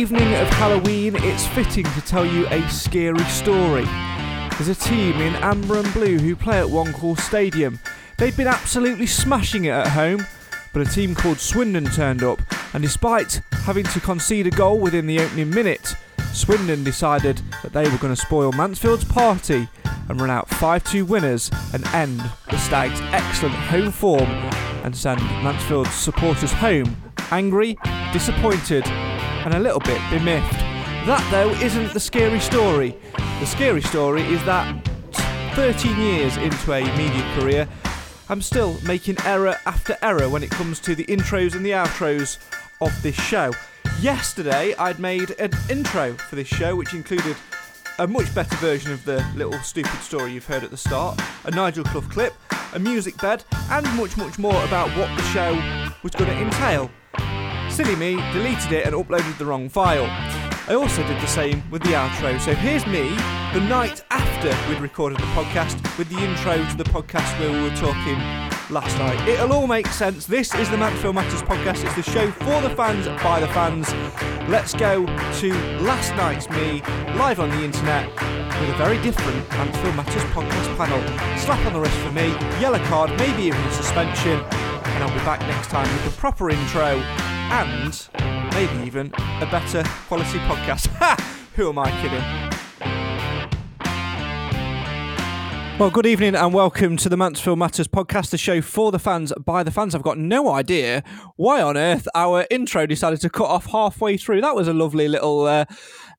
evening of Halloween, it's fitting to tell you a scary story. There's a team in amber and blue who play at One Call Stadium. They've been absolutely smashing it at home, but a team called Swindon turned up, and despite having to concede a goal within the opening minute, Swindon decided that they were going to spoil Mansfield's party and run out 5 2 winners and end the Stags' excellent home form and send Mansfield's supporters home angry, disappointed, and a little bit bemiffed. That, though, isn't the scary story. The scary story is that 13 years into a media career, I'm still making error after error when it comes to the intros and the outros of this show. Yesterday, I'd made an intro for this show, which included a much better version of the little stupid story you've heard at the start, a Nigel Clough clip, a music bed, and much, much more about what the show was going to entail. Silly me, deleted it and uploaded the wrong file. I also did the same with the outro, so here's me the night after we'd recorded the podcast with the intro to the podcast where we were talking last night. It'll all make sense. This is the Mansfield Matters podcast. It's the show for the fans, by the fans. Let's go to last night's me, live on the internet, with a very different Mansfield Matters podcast panel. Slap on the wrist for me, yellow card, maybe even a suspension, and I'll be back next time with the proper intro and maybe even a better quality podcast. Ha! Who am I kidding? Well, good evening and welcome to the Mansfield Matters podcast, the show for the fans by the fans. I've got no idea why on earth our intro decided to cut off halfway through. That was a lovely little uh,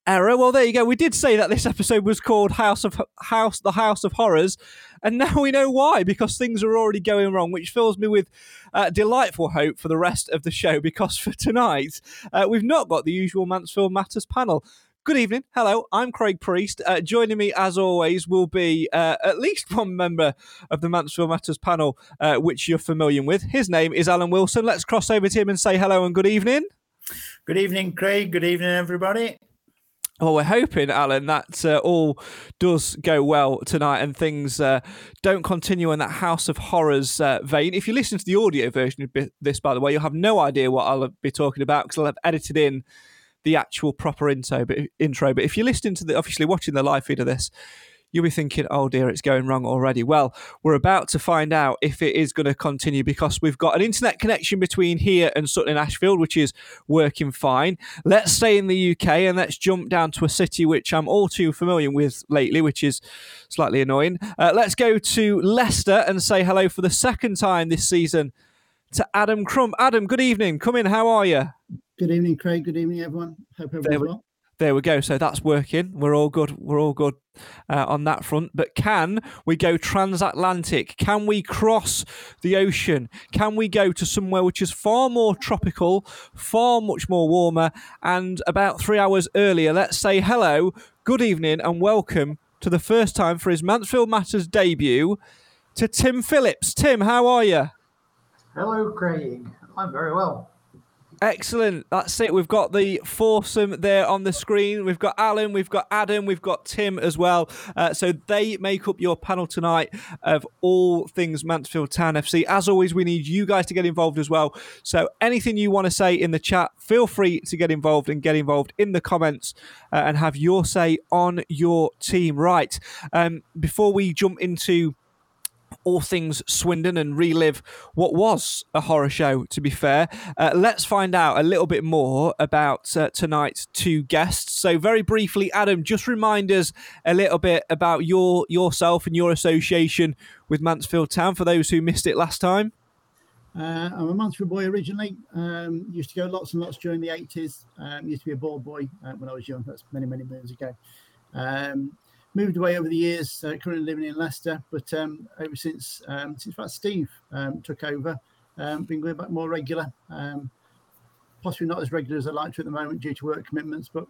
error. Well, there you go. We did say that this episode was called House of House, the House of Horrors, and now we know why because things are already going wrong, which fills me with uh, delightful hope for the rest of the show. Because for tonight, uh, we've not got the usual Mansfield Matters panel. Good evening. Hello, I'm Craig Priest. Uh, joining me, as always, will be uh, at least one member of the Mansfield Matters panel, uh, which you're familiar with. His name is Alan Wilson. Let's cross over to him and say hello and good evening. Good evening, Craig. Good evening, everybody. Well, we're hoping, Alan, that uh, all does go well tonight and things uh, don't continue in that House of Horrors uh, vein. If you listen to the audio version of this, by the way, you'll have no idea what I'll be talking about because I'll have edited in the actual proper intro. But intro, but if you're listening to the obviously watching the live feed of this, you'll be thinking, "Oh dear, it's going wrong already." Well, we're about to find out if it is going to continue because we've got an internet connection between here and Sutton Ashfield, which is working fine. Let's stay in the UK and let's jump down to a city which I'm all too familiar with lately, which is slightly annoying. Uh, let's go to Leicester and say hello for the second time this season to Adam Crump. Adam, good evening. Come in. How are you? Good evening, Craig. Good evening, everyone. Hope everyone's there we, well. There we go. So that's working. We're all good. We're all good uh, on that front. But can we go transatlantic? Can we cross the ocean? Can we go to somewhere which is far more tropical, far much more warmer, and about three hours earlier? Let's say hello, good evening, and welcome to the first time for his Mansfield Matters debut to Tim Phillips. Tim, how are you? Hello, Craig. I'm very well. Excellent. That's it. We've got the foursome there on the screen. We've got Alan, we've got Adam, we've got Tim as well. Uh, so they make up your panel tonight of all things Mansfield Town FC. As always, we need you guys to get involved as well. So anything you want to say in the chat, feel free to get involved and get involved in the comments uh, and have your say on your team. Right. Um, before we jump into all things Swindon and relive what was a horror show, to be fair. Uh, let's find out a little bit more about uh, tonight's two guests. So, very briefly, Adam, just remind us a little bit about your yourself and your association with Mansfield Town for those who missed it last time. Uh, I'm a Mansfield boy originally. Um, used to go lots and lots during the 80s. Um, used to be a ball boy uh, when I was young. That's many, many moons ago. Um, moved away over the years. Uh, currently living in Leicester, but um, ever since um, since fact Steve um, took over, um, been going back more regular. Um, possibly not as regular as I like to at the moment due to work commitments, but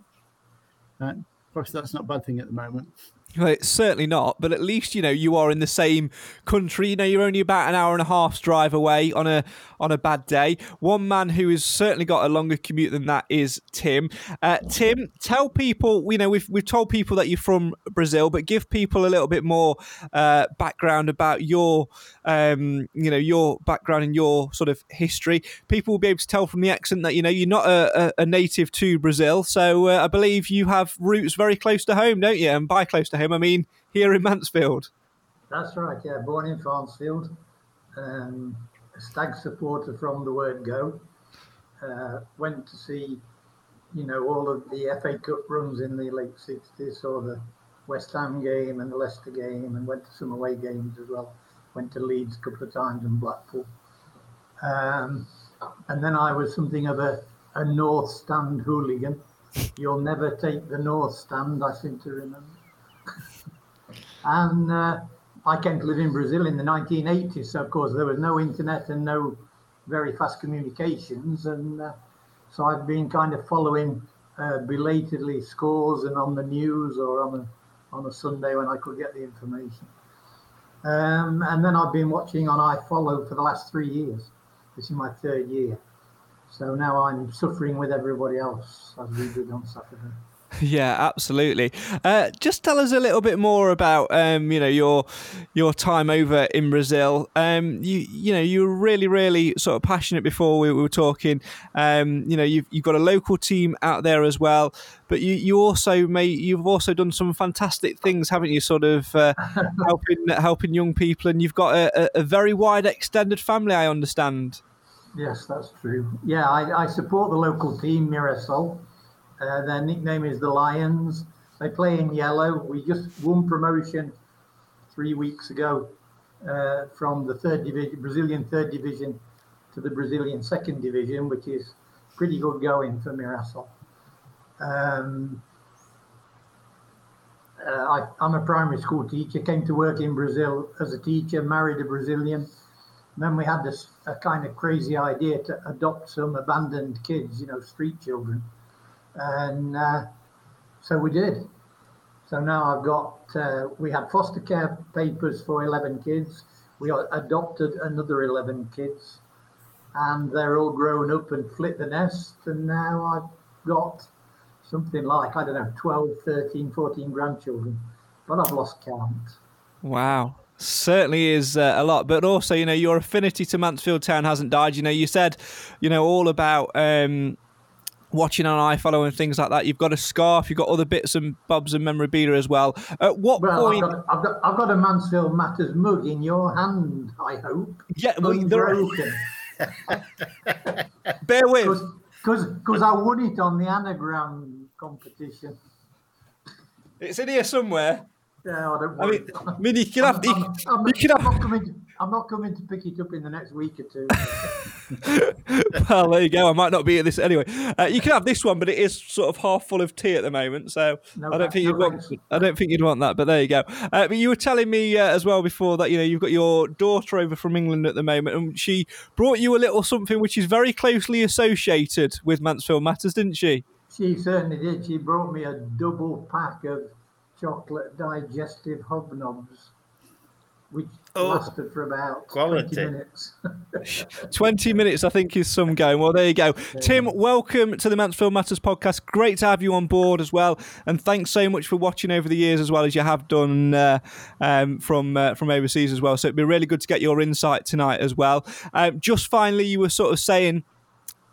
uh, perhaps that's not a bad thing at the moment. Well, certainly not, but at least you know you are in the same country. You know, you're only about an hour and a half's drive away on a on a bad day. One man who has certainly got a longer commute than that is Tim. Uh, Tim, tell people. You know, we've we've told people that you're from Brazil, but give people a little bit more uh, background about your, um, you know, your background and your sort of history. People will be able to tell from the accent that you know you're not a, a, a native to Brazil. So uh, I believe you have roots very close to home, don't you? And by close to home, I mean here in Mansfield. That's right, yeah. Born in Farnsfield, um, a stag supporter from the word go. Uh, went to see, you know, all of the FA Cup runs in the late 60s, saw the West Ham game and the Leicester game, and went to some away games as well. Went to Leeds a couple of times and Blackpool. Um, and then I was something of a, a North Stand hooligan. You'll never take the North Stand, I seem to remember. And uh, I came to live in Brazil in the 1980s. So, of course, there was no internet and no very fast communications. And uh, so I've been kind of following uh, belatedly scores and on the news or on a, on a Sunday when I could get the information. Um, and then I've been watching on iFollow for the last three years. This is my third year. So now I'm suffering with everybody else as we did on Saturday. Yeah, absolutely. Uh, just tell us a little bit more about um, you know your your time over in Brazil. Um, you you know you were really really sort of passionate before we, we were talking. Um, you know you've you've got a local team out there as well, but you you also may you've also done some fantastic things, haven't you? Sort of uh, helping helping young people, and you've got a, a very wide extended family. I understand. Yes, that's true. Yeah, I, I support the local team, Mirassol. Uh, their nickname is the Lions. They play in yellow. We just won promotion three weeks ago uh, from the third division, Brazilian third division, to the Brazilian second division, which is pretty good going for Mirassol. Um, uh, I, I'm a primary school teacher. Came to work in Brazil as a teacher. Married a Brazilian. then we had this a kind of crazy idea to adopt some abandoned kids, you know, street children and uh, so we did. So now I've got, uh, we had foster care papers for 11 kids. We adopted another 11 kids and they're all grown up and flit the nest. And now I've got something like, I don't know, 12, 13, 14 grandchildren, but I've lost count. Wow. Certainly is uh, a lot, but also, you know, your affinity to Mansfield Town hasn't died. You know, you said, you know, all about um, watching on iFollow and things like that. You've got a scarf, you've got other bits and bobs and memorabilia as well. At what well, point? I've got, I've, got, I've got a Mansfield Matters mug in your hand, I hope. Yeah, well, unbroken. Bear with. Because I won it on the anagram competition. It's in here somewhere. Yeah, I don't. I mean, I mean, you can have. I'm, I'm, you can have. Not coming, I'm not coming to pick it up in the next week or two. well, there you go. I might not be at this anyway. Uh, you can have this one, but it is sort of half full of tea at the moment, so no, I don't think you'd want. I don't think you'd want that. But there you go. Uh, but you were telling me uh, as well before that you know you've got your daughter over from England at the moment, and she brought you a little something which is very closely associated with Mansfield Matters, didn't she? She certainly did. She brought me a double pack of chocolate digestive hobnobs, which oh, lasted for about quality. 20 minutes. 20 minutes, I think, is some going. Well, there you go. Yeah. Tim, welcome to the Mansfield Matters podcast. Great to have you on board as well. And thanks so much for watching over the years as well as you have done uh, um, from uh, from overseas as well. So it'd be really good to get your insight tonight as well. Um, just finally, you were sort of saying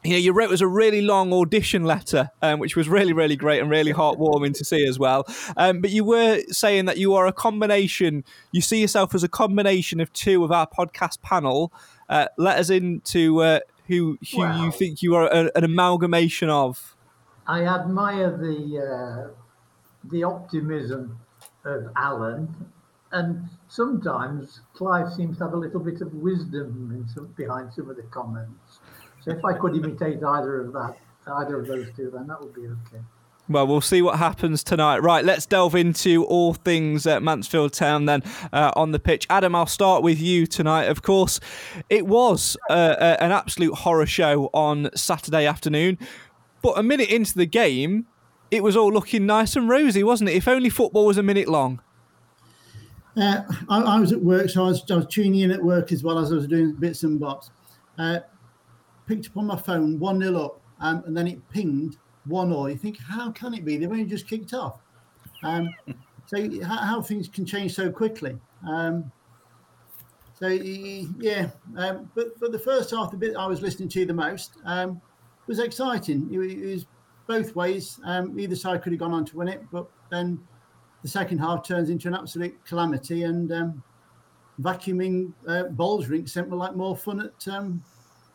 you know, you wrote us a really long audition letter, um, which was really, really great and really heartwarming to see as well. Um, but you were saying that you are a combination, you see yourself as a combination of two of our podcast panel. Uh, let us into uh, who, who you think you are a, an amalgamation of. I admire the uh, the optimism of Alan, and sometimes Clive seems to have a little bit of wisdom some, behind some of the comments. So if I could imitate either of that, either of those two, then that would be okay. Well, we'll see what happens tonight. Right, let's delve into all things at Mansfield Town then uh, on the pitch. Adam, I'll start with you tonight. Of course, it was uh, uh, an absolute horror show on Saturday afternoon, but a minute into the game, it was all looking nice and rosy, wasn't it? If only football was a minute long. Uh, I, I, was at work, so I was, I was, tuning in at work as well as I was doing bits and bobs. Uh, picked up on my phone, 1 0 up, um, and then it pinged 1 0. You think, how can it be? They've only just kicked off. Um, so, how, how, things can change so quickly. Um, so, yeah, um, but, but the first half, the bit I was listening to the most, um, was exciting. It, it was both ways. Um, either side could have gone on to win it, but then the second half turns into an absolute calamity, and um, vacuuming uh, bowls rink simply like more fun at um,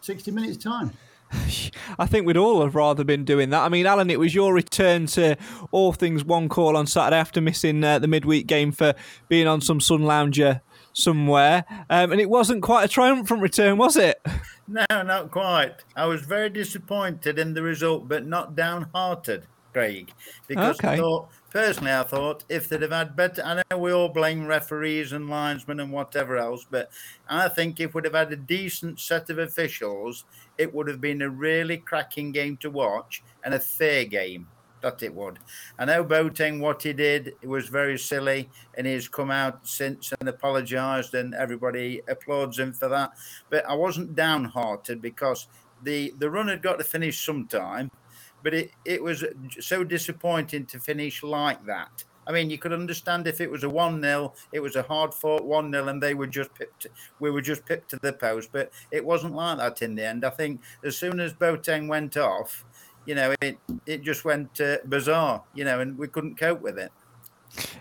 60 minutes time. I think we'd all have rather been doing that. I mean, Alan, it was your return to all things one call on Saturday after missing uh, the midweek game for being on some sun lounger somewhere, um, and it wasn't quite a triumphant return, was it? No, not quite. I was very disappointed in the result, but not downhearted, Craig, because okay. I thought personally, I thought if they'd have had better, I know we all blame referees and linesmen and whatever else, but I think if we'd have had a decent set of officials, it would have been a really cracking game to watch and a fair game that it would. I know Boateng, what he did was very silly, and he's come out since and apologised, and everybody applauds him for that. But I wasn't downhearted because the, the run had got to finish sometime, but it, it was so disappointing to finish like that. I mean, you could understand if it was a one 0 it was a hard fought one 0 and they were just pipped. We were just pipped to the post, but it wasn't like that in the end. I think as soon as Boateng went off, you know, it it just went uh, bizarre, you know, and we couldn't cope with it.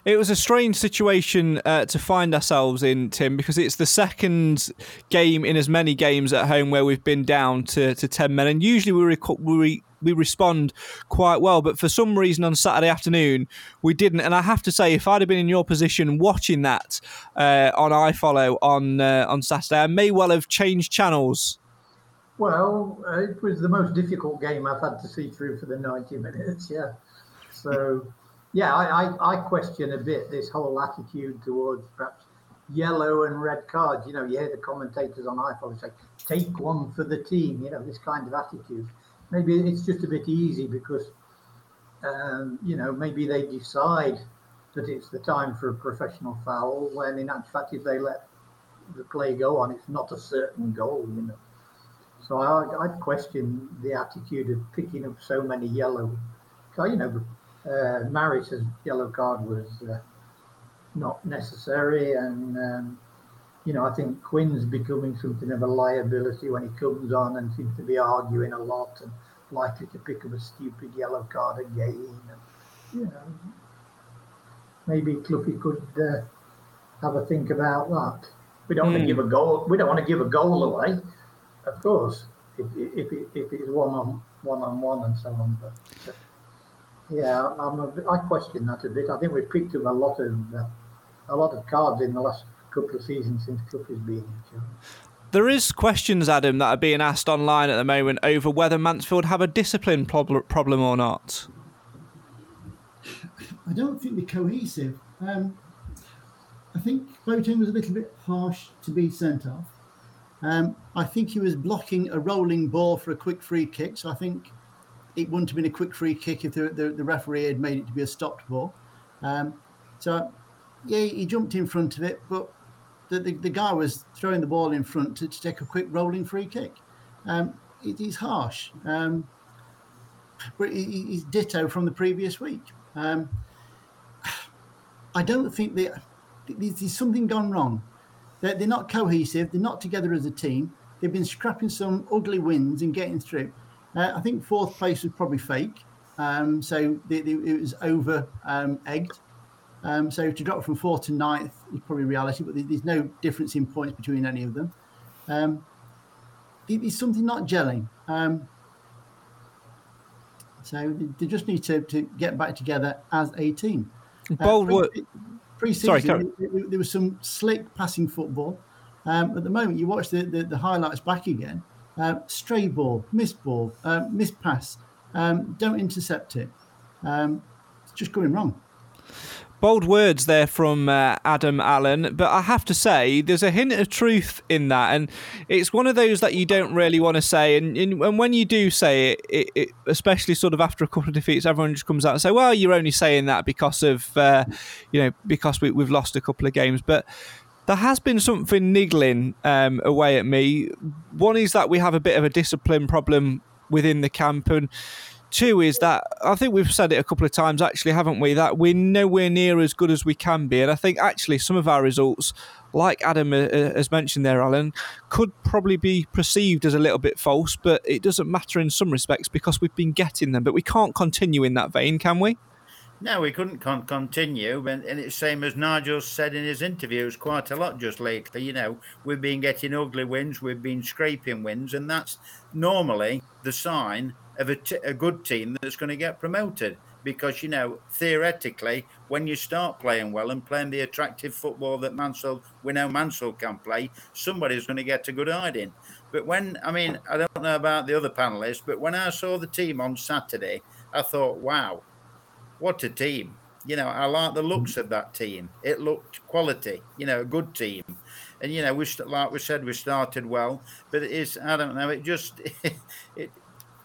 It was a strange situation uh, to find ourselves in, Tim, because it's the second game in as many games at home where we've been down to, to 10 men. And usually we, rec- we, we respond quite well. But for some reason on Saturday afternoon, we didn't. And I have to say, if I'd have been in your position watching that uh, on iFollow on, uh, on Saturday, I may well have changed channels well, it was the most difficult game I've had to see through for the 90 minutes. Yeah. So, yeah, I, I, I question a bit this whole attitude towards perhaps yellow and red cards. You know, you hear the commentators on iFollow say, take one for the team, you know, this kind of attitude. Maybe it's just a bit easy because, um, you know, maybe they decide that it's the time for a professional foul when in actual fact, if they let the play go on, it's not a certain goal, you know. So I, I'd question the attitude of picking up so many yellow. You know, uh, Maris's yellow card was uh, not necessary, and um, you know I think Quinn's becoming something of a liability when he comes on and seems to be arguing a lot and likely to pick up a stupid yellow card again. And, you know, maybe Cloughie could uh, have a think about that. We don't mm. want to give a goal. We don't want to give a goal away of course, if, if, if it's one on one on one and so on. But, but yeah, I'm a bit, I question that a bit. I think we've picked up a lot of uh, a lot of cards in the last couple of seasons since Clough has been in There is questions, Adam, that are being asked online at the moment over whether Mansfield have a discipline problem or not. I don't think they're cohesive. Um, I think Boateng was a little bit harsh to be sent off. Um, I think he was blocking a rolling ball for a quick free kick. So I think it wouldn't have been a quick free kick if the, the, the referee had made it to be a stopped ball. Um, so, yeah, he jumped in front of it, but the, the, the guy was throwing the ball in front to, to take a quick rolling free kick. Um, is harsh. Um, but he's ditto from the previous week. Um, I don't think that there's something gone wrong they're, they're not cohesive. They're not together as a team. They've been scrapping some ugly wins and getting through. Uh, I think fourth place was probably fake. Um, so they, they, it was over um, egged. Um, so to drop from fourth to ninth is probably reality, but there's no difference in points between any of them. Um, there's something not gelling. Um, so they just need to, to get back together as a team. Bold uh, pre-season, Sorry, there, there, was some slick passing football. Um, at the moment, you watch the, the, the highlights back again. Uh, stray ball, missed ball, uh, missed pass. Um, don't intercept it. Um, it's just going wrong. Bold words there from uh, Adam Alan, but I have to say there's a hint of truth in that, and it's one of those that you don't really want to say, and, and when you do say it, it, it, especially sort of after a couple of defeats, everyone just comes out and say, "Well, you're only saying that because of uh, you know because we, we've lost a couple of games," but there has been something niggling um, away at me. One is that we have a bit of a discipline problem within the camp, and two is that I think we've said it a couple of times, actually, haven't we? That we're nowhere near as good as we can be, and I think actually some of our results, like Adam uh, uh, has mentioned there, Alan, could probably be perceived as a little bit false, but it doesn't matter in some respects because we've been getting them. But we can't continue in that vein, can we? No, we couldn't con- continue, and, and it's same as Nigel said in his interviews quite a lot just lately. You know, we've been getting ugly wins, we've been scraping wins, and that's normally the sign of a, t- a good team that's going to get promoted. Because you know, theoretically, when you start playing well and playing the attractive football that Mansell, we know Mansell can play, somebody's going to get a good hiding. But when I mean, I don't know about the other panelists, but when I saw the team on Saturday, I thought, wow what a team. You know, I like the looks of that team. It looked quality, you know, a good team. And, you know, we, like we said, we started well, but it is, I don't know, it just, it,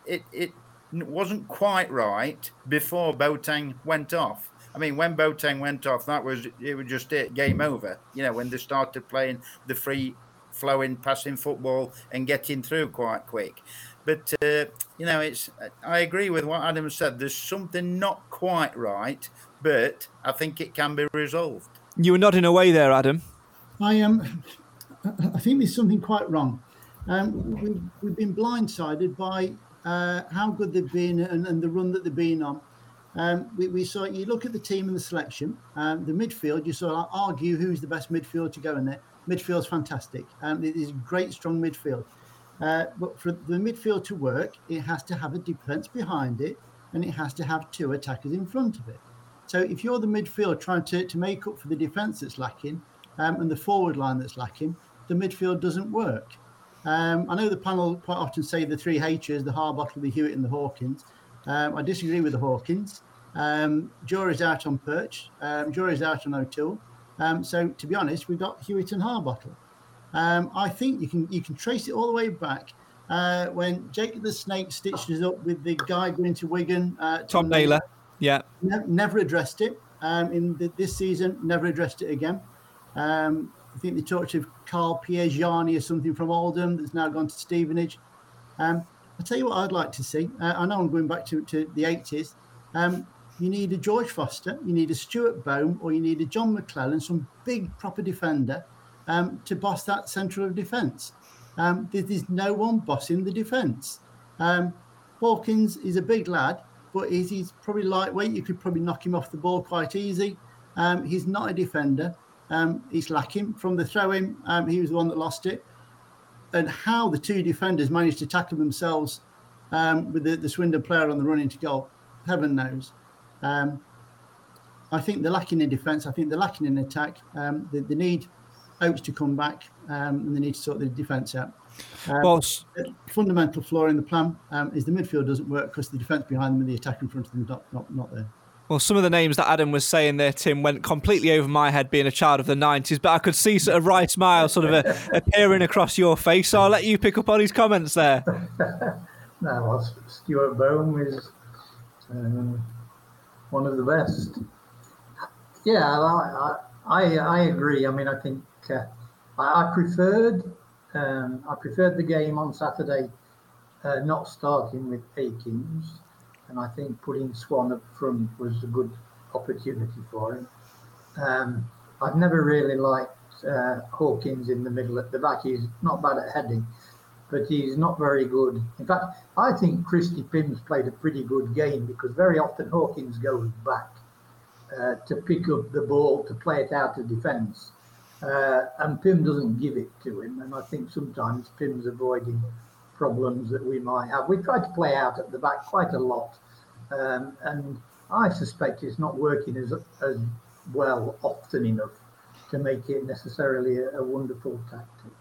it, it wasn't quite right before Boateng went off. I mean, when Boateng went off, that was, it was just it, game over. You know, when they started playing the free flowing passing football and getting through quite quick. But uh, you know, it's I agree with what Adam said. There's something not quite right, but I think it can be resolved. You were nodding away there, Adam. I am. Um, I think there's something quite wrong. Um, we've, we've been blindsided by uh, how good they've been and, and, the run that they've been on. Um, we, we, saw you look at the team and the selection, um, the midfield. You saw argue who's the best midfield to go in there. Midfield's fantastic. Um, it is a great, strong midfield. Uh, but for the midfield to work, it has to have a defence behind it and it has to have two attackers in front of it. So if you're the midfield trying to, to make up for the defence that's lacking um, and the forward line that's lacking, the midfield doesn't work. Um, I know the panel quite often say the three H's, the Harbottle, the Hewitt and the Hawkins. Um, I disagree with the Hawkins. Um, Jury's out on Perch. Um, Jury's out on O'Toole. Um, so to be honest, we've got Hewitt and Harbottle. Um, I think you can you can trace it all the way back uh, when Jake the Snake stitches up with the guy going to Wigan. Uh, Tom, Tom Naylor, yeah, ne- never addressed it um, in the, this season. Never addressed it again. Um, I think they talked of Carl Piergianni or something from Oldham that's now gone to Stevenage. Um, I'll tell you what I'd like to see. Uh, I know I'm going back to, to the 80s. Um, you need a George Foster, you need a Stuart Boam, or you need a John McClelland, some big proper defender um, to boss that centre of defence. Um, there's no one bossing the defence. Um, Hawkins is a big lad, but he's, he's, probably lightweight. You could probably knock him off the ball quite easy. Um, he's not a defender. Um, he's lacking from the throw in. Um, he was the one that lost it. And how the two defenders managed to tackle themselves um, with the, the Swindon player on the run into goal, heaven knows. I think they're lacking in defence. I think they're lacking in attack. they, they need Oates to come back, um, and they need to sort the defence out. Um, well, fundamental flaw in the plan um, is the midfield doesn't work because the defence behind them and the attack in front of them is not, not, not there. Well, some of the names that Adam was saying there, Tim, went completely over my head being a child of the 90s, but I could see sort of wry smile sort of a, appearing across your face, so I'll let you pick up on his comments there. no, well, Stuart Boam is um, one of the best. Yeah, I, I, I agree. I mean, I think uh, I, I, preferred um, I preferred the game on Saturday uh, not starting with Akins, and I think putting Swan up front was a good opportunity for him. Um, I've never really liked uh, Hawkins in the middle at the back. He's not bad at heading, but he's not very good. In fact, I think Christy Pym's played a pretty good game because very often Hawkins goes back uh, to pick up the ball to play it out of defence. Uh, and Pym doesn't give it to him. And I think sometimes Pym's avoiding problems that we might have. We try to play out at the back quite a lot. Um, and I suspect it's not working as, as well often enough to make it necessarily a, a wonderful tactic.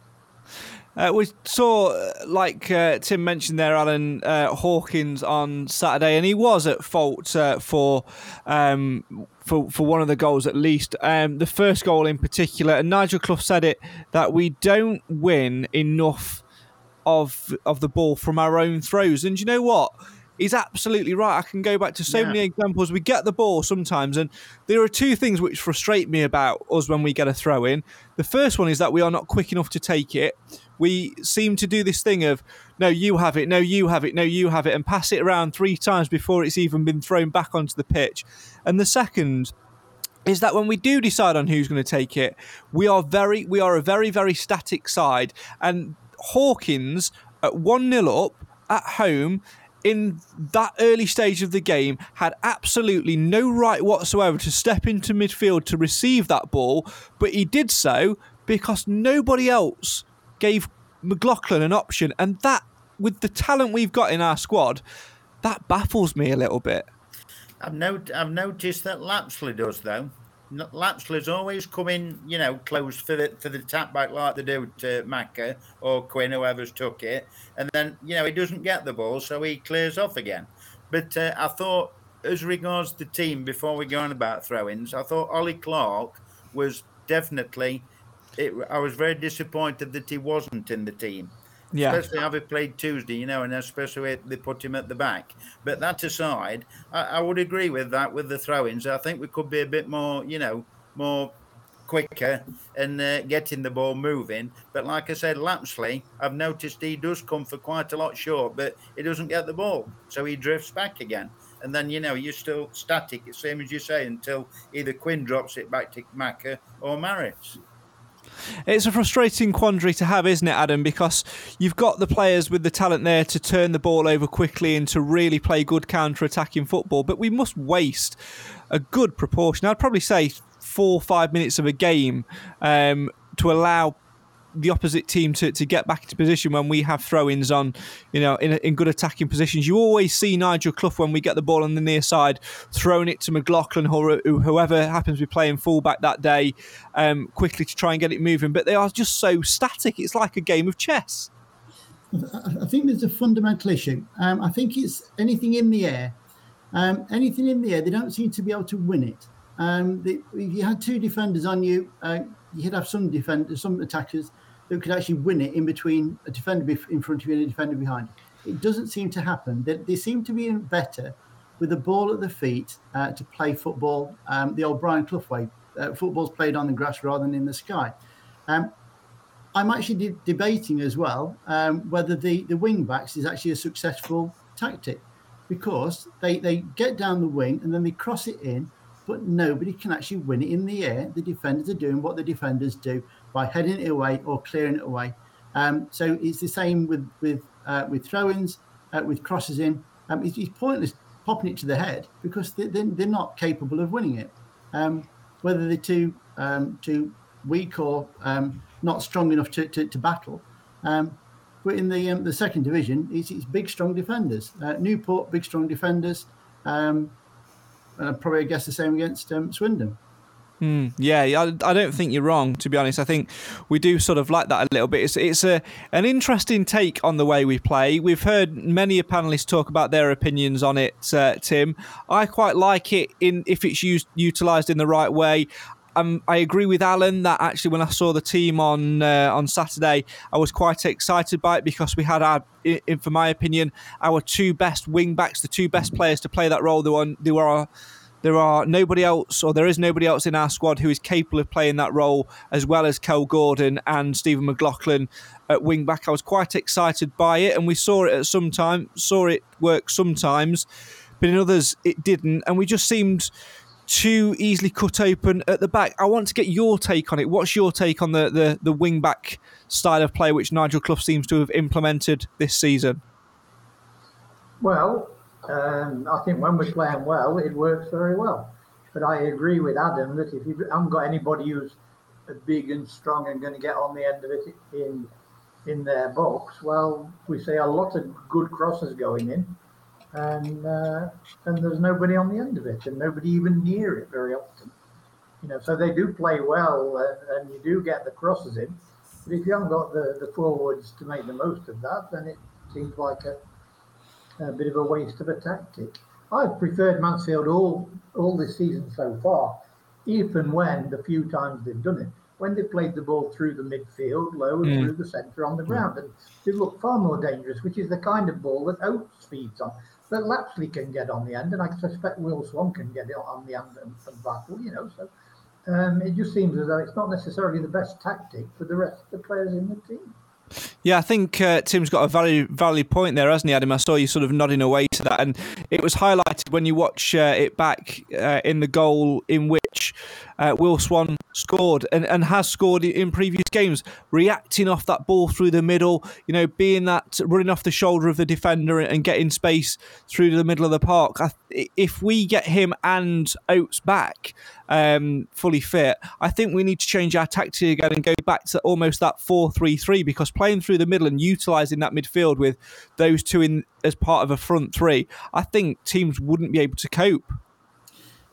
Uh, we saw, uh, like uh, Tim mentioned there, Alan uh, Hawkins on Saturday, and he was at fault uh, for um, for for one of the goals at least. Um, the first goal in particular, and Nigel Clough said it that we don't win enough of of the ball from our own throws. And you know what? He's absolutely right. I can go back to so yeah. many examples. We get the ball sometimes, and there are two things which frustrate me about us when we get a throw in. The first one is that we are not quick enough to take it. We seem to do this thing of, no, you have it, no, you have it, no, you have it, and pass it around three times before it's even been thrown back onto the pitch. And the second is that when we do decide on who's going to take it, we are very, we are a very, very static side. And Hawkins at 1 0 up at home in that early stage of the game had absolutely no right whatsoever to step into midfield to receive that ball, but he did so because nobody else gave McLaughlin an option. And that, with the talent we've got in our squad, that baffles me a little bit. I've, I've noticed that Lapslie does, though. Lapslie's always coming, you know, close for the for the tap back like they do to Macca or Quinn, whoever's took it, and then you know he doesn't get the ball, so he clears off again. But uh, I thought, as regards the team, before we go on about throw-ins, I thought Ollie Clark was definitely. It, I was very disappointed that he wasn't in the team. Yeah. Especially having played Tuesday, you know, and especially they put him at the back. But that aside, I, I would agree with that with the throw-ins. I think we could be a bit more, you know, more quicker and uh, getting the ball moving. But like I said, Lapslie, I've noticed he does come for quite a lot short, but he doesn't get the ball, so he drifts back again. And then you know you're still static, same as you say, until either Quinn drops it back to Macca or Maris. It's a frustrating quandary to have, isn't it, Adam? Because you've got the players with the talent there to turn the ball over quickly and to really play good counter attacking football, but we must waste a good proportion. I'd probably say four or five minutes of a game um, to allow the opposite team to, to get back into position when we have throw-ins on, you know, in, in good attacking positions. You always see Nigel Clough when we get the ball on the near side, throwing it to McLaughlin or whoever happens to be playing fullback that day, um, quickly to try and get it moving. But they are just so static. It's like a game of chess. I think there's a fundamental issue. Um, I think it's anything in the air. Um, anything in the air, they don't seem to be able to win it. Um, if you had two defenders on you, uh, you'd have some defenders, some attackers that could actually win it in between a defender in front of you and a defender behind. It doesn't seem to happen. They, they seem to be better with the ball at the feet uh, to play football um, the old Brian Clough way. Uh, football's played on the grass rather than in the sky. Um, I'm actually de- debating as well um, whether the, the wing backs is actually a successful tactic because they, they get down the wing and then they cross it in, but nobody can actually win it in the air. The defenders are doing what the defenders do by heading it away or clearing it away. Um, so it's the same with with uh, with throw-ins, uh, with crosses in. Um, it's, it's, pointless popping it to the head because they, they're, they're not capable of winning it. Um, whether they're too um, too weak or um, not strong enough to, to, to battle. Um, but in the the second division, it's, it's big, strong defenders. Uh, Newport, big, strong defenders. and probably I guess the same against Swindon. Mm, yeah, I, don't think you're wrong. To be honest, I think we do sort of like that a little bit. It's it's a an interesting take on the way we play. We've heard many panelists talk about their opinions on it. Uh, Tim, I quite like it in if it's used utilized in the right way. Um, I agree with Alan that actually when I saw the team on uh, on Saturday, I was quite excited by it because we had our, in, for my opinion, our two best wing backs, the two best players to play that role. They were they were there are nobody else, or there is nobody else in our squad who is capable of playing that role as well as Kel Gordon and Stephen McLaughlin at wing back. I was quite excited by it, and we saw it at some time, saw it work sometimes, but in others it didn't, and we just seemed too easily cut open at the back. I want to get your take on it. What's your take on the the, the wing back style of play which Nigel Clough seems to have implemented this season? Well, um, I think when we're playing well, it works very well. But I agree with Adam that if you haven't got anybody who's big and strong and going to get on the end of it in in their box, well, we see a lot of good crosses going in, and uh, and there's nobody on the end of it, and nobody even near it very often. You know, so they do play well, and, and you do get the crosses in, But if you haven't got the, the forwards to make the most of that, then it seems like a, a bit of a waste of a tactic. I've preferred Mansfield all all this season so far, even when the few times they've done it, when they played the ball through the midfield, low and mm. through the centre on the ground, and they look far more dangerous, which is the kind of ball that Oates feeds on. But Lapslie can get on the end, and I suspect Will Swan can get it on the end and, and battle, you know. So um, it just seems as though it's not necessarily the best tactic for the rest of the players in the team. Yeah, I think uh, Tim's got a valid, valid point there, hasn't he, Adam? I saw you sort of nodding away to that, and it was highlighted when you watch uh, it back uh, in the goal in which uh, Will Swan scored and, and has scored in previous games, reacting off that ball through the middle, you know, being that running off the shoulder of the defender and getting space through the middle of the park. If we get him and Oates back um, fully fit, I think we need to change our tactic again and go back to almost that 4 3 3 because playing through the middle and utilising that midfield with those two in as part of a front three, I think teams wouldn't be able to cope.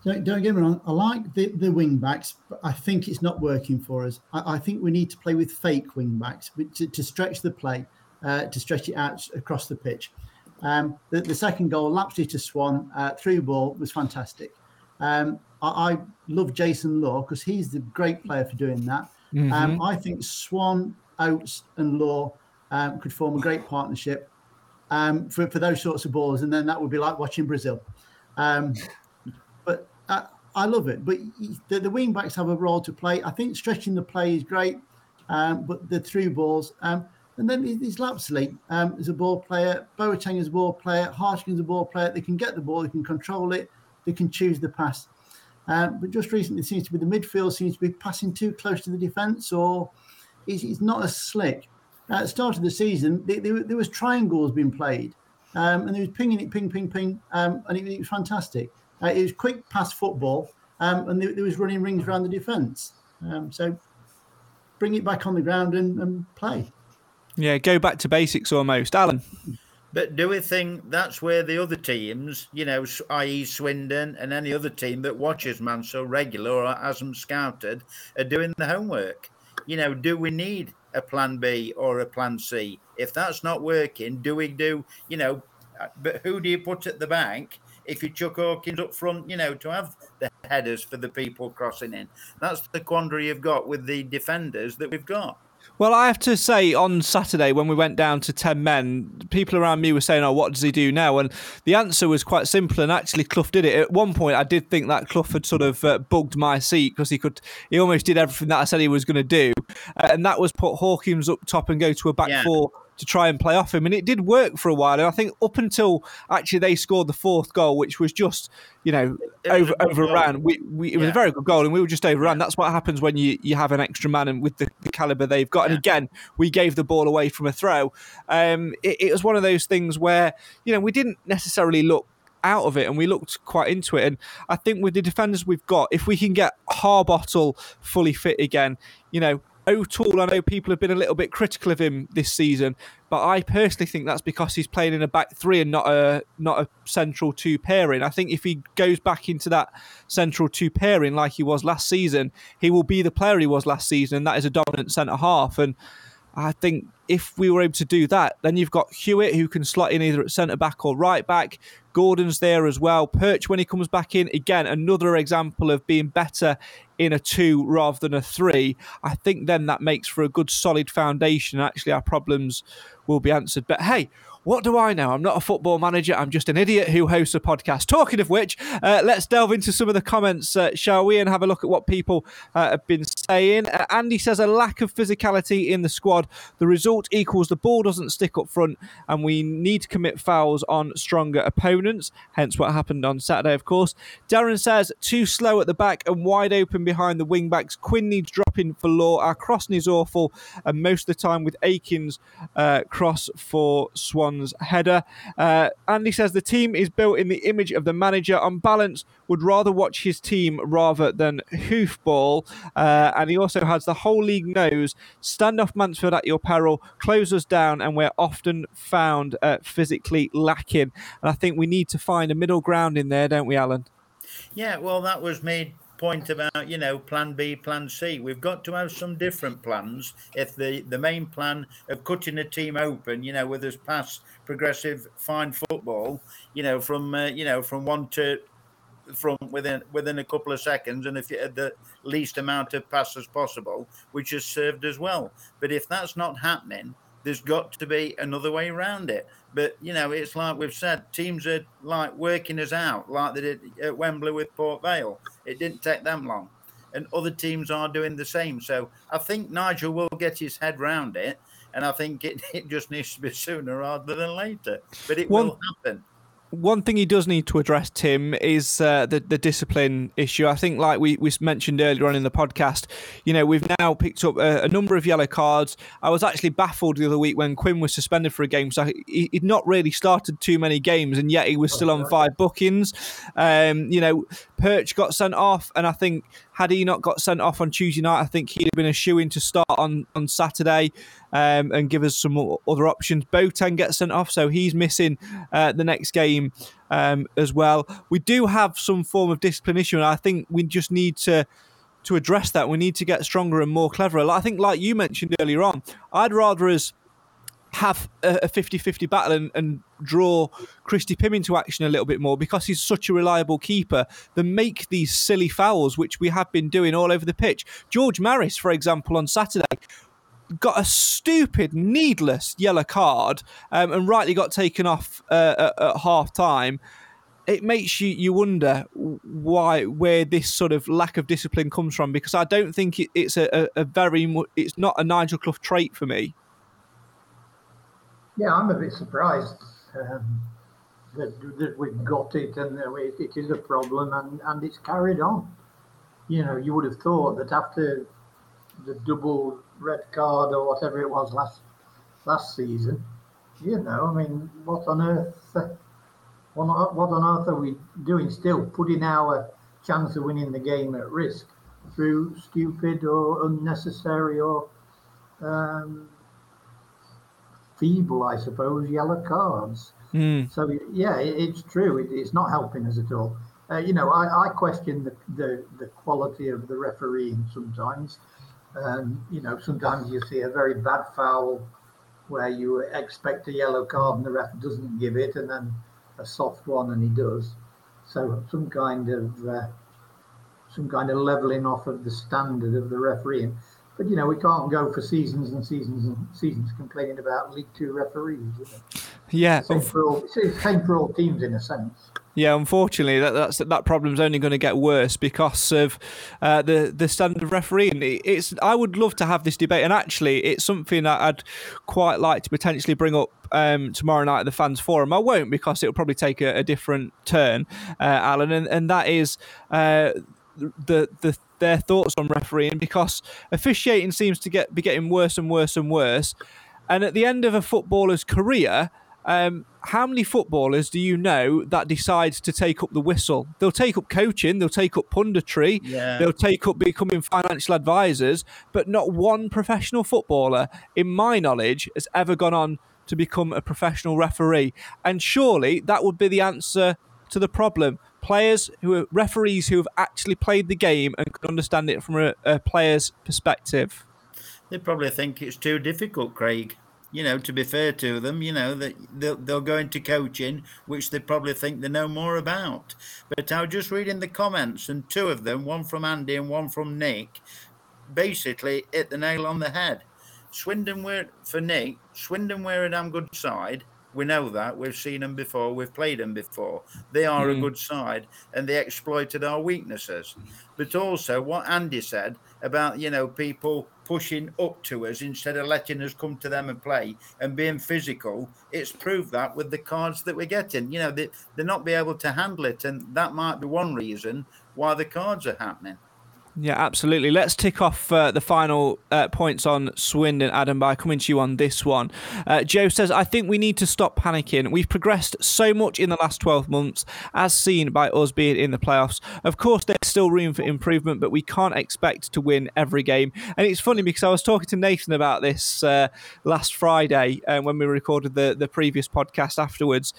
Don't, don't get me wrong. I like the, the wing backs, but I think it's not working for us. I, I think we need to play with fake wing backs to, to stretch the play, uh, to stretch it out across the pitch. Um, the, the, second goal, Lapslie to Swan, uh, through ball, was fantastic. Um, I, I, love Jason Law because he's the great player for doing that. Mm-hmm. Um, I think Swan, Oates, and Law um, could form a great partnership um, for, for those sorts of balls, and then that would be like watching Brazil. Uh, I love it, but the, the wing backs have a role to play. I think stretching the play is great, um, but the through balls. Um, and then there's Lapslie um, as a ball player, Boateng is a ball player, Hartigan's a ball player. They can get the ball, they can control it, they can choose the pass. Um, but just recently, it seems to be the midfield seems to be passing too close to the defence, or it's not as slick. At the start of the season, there, there, there was triangles being played, um, and he was pinging it, ping, ping, ping, um, and it, it was fantastic. Uh, it was quick pass football, um, and there, there, was running rings around the defence. Um, so bring it back on the ground and, and play. Yeah, go back to basics almost, Alan. But do we think that's where the other teams, you know, i.e., Swindon and any other team that watches Mansell regular or has them scouted, are doing the homework? You know, do we need a plan B or a plan C? If that's not working, do we do, you know, uh, but who do you put at the bank if you chuck Hawkins up front, you know, to have the headers for the people crossing in. That's the quandary you've got with the defenders that we've got. Well, I have to say, on Saturday when we went down to 10 men, people around me were saying, Oh, what does he do now? And the answer was quite simple, and actually, Clough did it. At one point, I did think that Clough had sort of uh, bugged my seat because he could, he almost did everything that I said he was going to do. Uh, and that was put Hawkins up top and go to a back yeah. four to try and play off him. And it did work for a while. And I think up until actually they scored the fourth goal, which was just, you know, over overran. We, we, it was yeah. a very good goal and we were just overrun. That's what happens when you, you have an extra man and with the, the caliber they've got. And again, we gave the ball away from a throw. Um, it, it was one of those things where, you know, we didn't necessarily look out of it and we looked quite into it. And I think with the defenders we've got, if we can get Harbottle fully fit again, you know, O'Toole, I know people have been a little bit critical of him this season, but I personally think that's because he's playing in a back three and not a not a central two pairing. I think if he goes back into that central two pairing like he was last season, he will be the player he was last season, and that is a dominant centre half. And I think if we were able to do that, then you've got Hewitt who can slot in either at centre back or right back. Gordon's there as well. Perch when he comes back in, again, another example of being better in a two rather than a three. I think then that makes for a good solid foundation. Actually, our problems will be answered. But hey, what do I know? I'm not a football manager. I'm just an idiot who hosts a podcast. Talking of which, uh, let's delve into some of the comments, uh, shall we, and have a look at what people uh, have been saying. Uh, Andy says a lack of physicality in the squad. The result equals the ball doesn't stick up front, and we need to commit fouls on stronger opponents. Hence what happened on Saturday, of course. Darren says too slow at the back and wide open behind the wing backs. Quinn needs for Law. Our crossing is awful, and most of the time with Akins uh, cross for Swan's header. Uh, Andy says the team is built in the image of the manager. On balance, would rather watch his team rather than hoofball. Uh, and he also has the whole league knows stand off Mansfield at your peril, close us down, and we're often found uh, physically lacking. And I think we need to find a middle ground in there, don't we, Alan? Yeah, well, that was made point about you know plan B, plan C. We've got to have some different plans. If the the main plan of cutting a team open, you know, with us pass progressive fine football, you know, from uh, you know from one to from within within a couple of seconds, and if you had the least amount of passes possible, which has served as well. But if that's not happening, there's got to be another way around it. But you know, it's like we've said, teams are like working us out, like they did at Wembley with Port Vale. It didn't take them long, and other teams are doing the same. So I think Nigel will get his head round it, and I think it, it just needs to be sooner rather than later. But it will happen one thing he does need to address, Tim, is uh, the the discipline issue. I think, like we, we mentioned earlier on in the podcast, you know, we've now picked up a, a, number of yellow cards. I was actually baffled the other week when Quinn was suspended for a game, so he, would not really started too many games, and yet he was still on five bookings. Um, you know, Perch got sent off, and I think had he not got sent off on Tuesday night, I think he'd have been a shoe in to start on on Saturday um, and give us some other options. Boateng gets sent off, so he's missing uh, the next game um, as well. We do have some form of discipline issue, and I think we just need to to address that. We need to get stronger and more clever. I think, like you mentioned earlier on, I'd rather us have a 50-50 battle and, and, draw Christy Pym into action a little bit more because he's such a reliable keeper than make these silly fouls which we have been doing all over the pitch. George Maris, for example, on Saturday got a stupid, needless yellow card um, and rightly got taken off uh, at, at half time. It makes you, you wonder why where this sort of lack of discipline comes from because I don't think it, it's a, a, very it's not a Nigel Clough trait for me. Yeah, I'm a bit surprised um, that, that we've got it and it, is a problem and, and it's carried on. You know, you would have thought that after the double red card or whatever it was last last season. You know, I mean, what on earth? What, what on earth are we doing still? Putting our chance of winning the game at risk through stupid or unnecessary or um, feeble, I suppose, yellow cards. Mm. So yeah, it, it's true. It, it's not helping us at all. Uh, you know, I, I question the, the, the quality of the refereeing sometimes. Um, you know, sometimes you see a very bad foul where you expect a yellow card and the ref doesn't give it, and then a soft one and he does. So some kind of uh, some kind of leveling off of the standard of the refereeing. But you know, we can't go for seasons and seasons and seasons complaining about League Two referees. Yeah, same for all, same for all teams in a sense. Yeah, unfortunately, that that's, that problem's only going to get worse because of uh, the the standard of refereeing. It's I would love to have this debate, and actually, it's something that I'd quite like to potentially bring up um, tomorrow night at the fans forum. I won't because it'll probably take a, a different turn, uh, Alan, and and that is uh, the the their thoughts on refereeing because officiating seems to get be getting worse and worse and worse, and at the end of a footballer's career um, how many footballers do you know that decide to take up the whistle? They'll take up coaching, they'll take up punditry, yeah. they'll take up becoming financial advisors, but not one professional footballer, in my knowledge, has ever gone on to become a professional referee. And surely that would be the answer to the problem. Players who are referees who have actually played the game and can understand it from a, a player's perspective. They probably think it's too difficult, Craig you know, to be fair to them, you know, that they'll, they'll go into coaching, which they probably think they know more about. But I was just reading the comments, and two of them, one from Andy and one from Nick, basically hit the nail on the head. Swindon were, for Nick, Swindon were a damn good side. We know that. We've seen them before. We've played them before. They are mm. a good side and they exploited our weaknesses. But also, what Andy said about, you know, people pushing up to us instead of letting us come to them and play and being physical. It's proved that with the cards that we're getting. You know, they, they're not be able to handle it. And that might be one reason why the cards are happening. Yeah, absolutely. Let's tick off uh, the final uh, points on Swindon, Adam, by coming to you on this one. Uh, Joe says, I think we need to stop panicking. We've progressed so much in the last 12 months, as seen by us being in the playoffs. Of course, there's still room for improvement, but we can't expect to win every game. And it's funny because I was talking to Nathan about this uh, last Friday uh, when we recorded the, the previous podcast afterwards.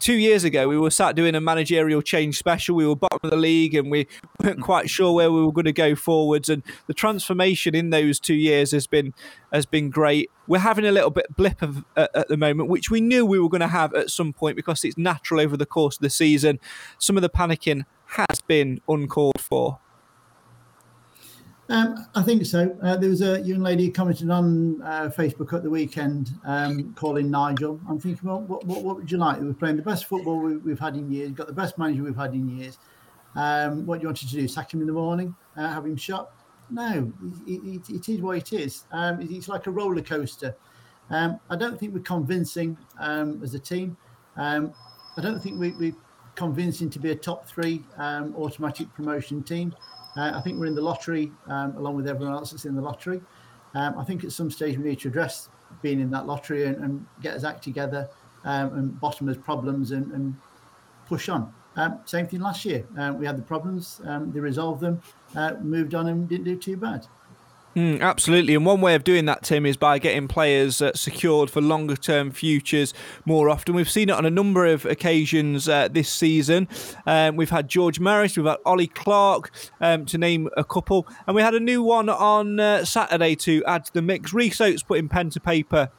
Two years ago, we were sat doing a managerial change special. We were bottom of the league and we weren't quite sure where we were going to go forwards, and the transformation in those two years has been has been great. We're having a little bit blip of, uh, at the moment, which we knew we were going to have at some point because it's natural over the course of the season. Some of the panicking has been uncalled for. Um, I think so. Uh, there was a young lady commented on uh, Facebook at the weekend um, calling Nigel. I'm thinking, well, what, what, what would you like? We're playing the best football we, have had in years, got the best manager we've had in years. Um, what do you want to do? Sack him in the morning? Uh, have him shot? No, it, it, it is what it is. Um, it's like a roller coaster. Um, I don't think we're convincing um, as a team. I don't think we, we're convincing to be a top three automatic promotion team. Uh, I think we're in the lottery um, along with everyone else that's in the lottery. Um, I think at some stage we need to address being in that lottery and, and get us act together um, and bottom those problems and, and push on. Um, same thing last year. Uh, we had the problems, um, they resolved them, uh, moved on, and didn't do too bad. Mm, absolutely. And one way of doing that, Tim, is by getting players uh, secured for longer term futures more often. We've seen it on a number of occasions uh, this season. Um, we've had George Maris, we've had Ollie Clarke, um, to name a couple. And we had a new one on uh, Saturday to add to the mix. Rhys Oates putting pen to paper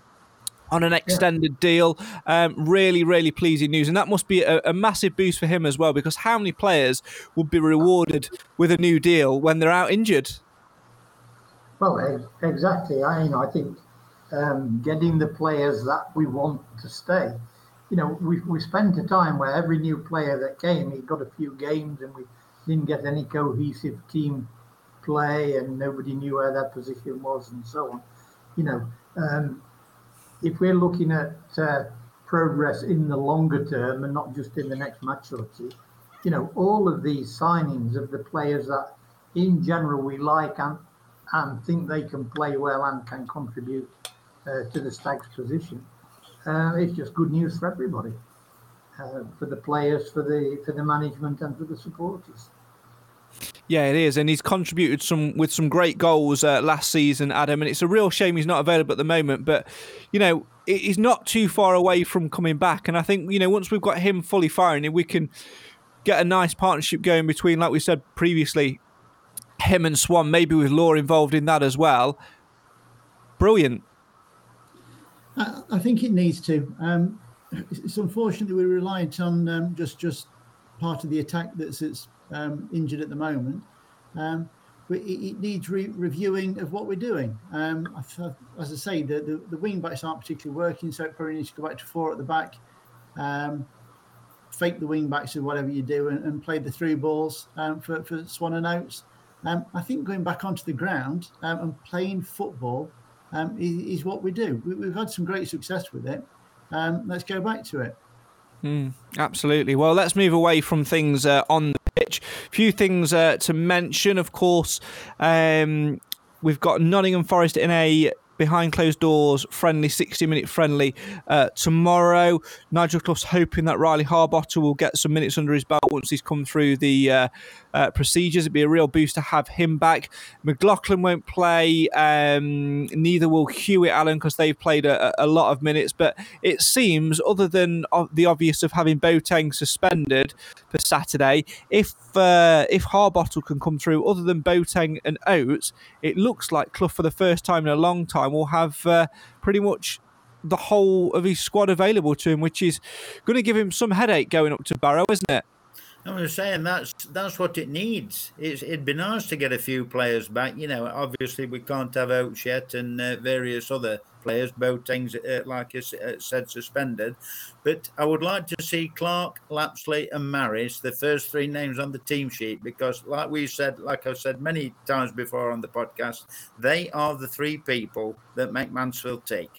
on an extended yeah. deal. Um, really, really pleasing news. And that must be a, a, massive boost for him as well, because how many players would be rewarded with a new deal when they're out injured? Well, exactly. I mean, I think um, getting the players that we want to stay. You know, we we spent a time where every new player that came, he got a few games, and we didn't get any cohesive team play, and nobody knew where their position was, and so on. You know, um, if we're looking at uh, progress in the longer term and not just in the next match or two, you know, all of these signings of the players that, in general, we like and and think they can play well and can contribute uh, to the Stags position, uh, it's just good news for everybody, uh, for the players, for the for the management, and for the supporters. Yeah, it is, and he's contributed some with some great goals uh, last season, Adam. And it's a real shame he's not available at the moment. But you know, he's not too far away from coming back. And I think you know, once we've got him fully firing, we can get a nice partnership going between, like we said previously, him and Swan, maybe with Law involved in that as well. Brilliant. I, think it needs to. Um, it's unfortunate that we're reliant on um, just just part of the attack that's, that's um, injured at the moment. Um, but it, it needs re- reviewing of what we're doing. Um, as I say, the, the, the, wing backs aren't particularly working, so it probably needs to go back to four at the back. Um, fake the wing backs or whatever you do and, and play the through balls for, for Swan and Oates. Um, I think going back onto the ground um, and playing football um, is, is, what we do. We, have had some great success with it. Um, let's go back to it. Mm, absolutely. Well, let's move away from things uh, on the pitch. A few things uh, to mention, of course. Um, we've got Nottingham Forest in a behind closed doors friendly, 60 minute friendly uh, tomorrow. Nigel Clough's hoping that Riley Harbottle will get some minutes under his belt once he's come through the uh, procedures. It'd be a real boost to have him back. McLaughlin won't play, um, neither will Hewitt Allen because they've played a, a, lot of minutes. But it seems, other than the obvious of having Boateng suspended for Saturday, if uh, if Harbottle can come through, other than Boateng and Oates, it looks like Clough for the first time in a long time will have uh, pretty much the whole of his squad available to him, which is going to give him some headache going up to Barrow, isn't it? I'm just saying that's that's what it needs. It's, it'd be nice to get a few players back. You know, obviously we can't have Oates yet and uh, various other players. Boateng's, uh, like I uh, said, suspended. But I would like to see Clarke, Lapslie, and Maris, the first three names on the team sheet, because, like we said, like I've said many times before on the podcast, they are the three people that make Mansfield tick.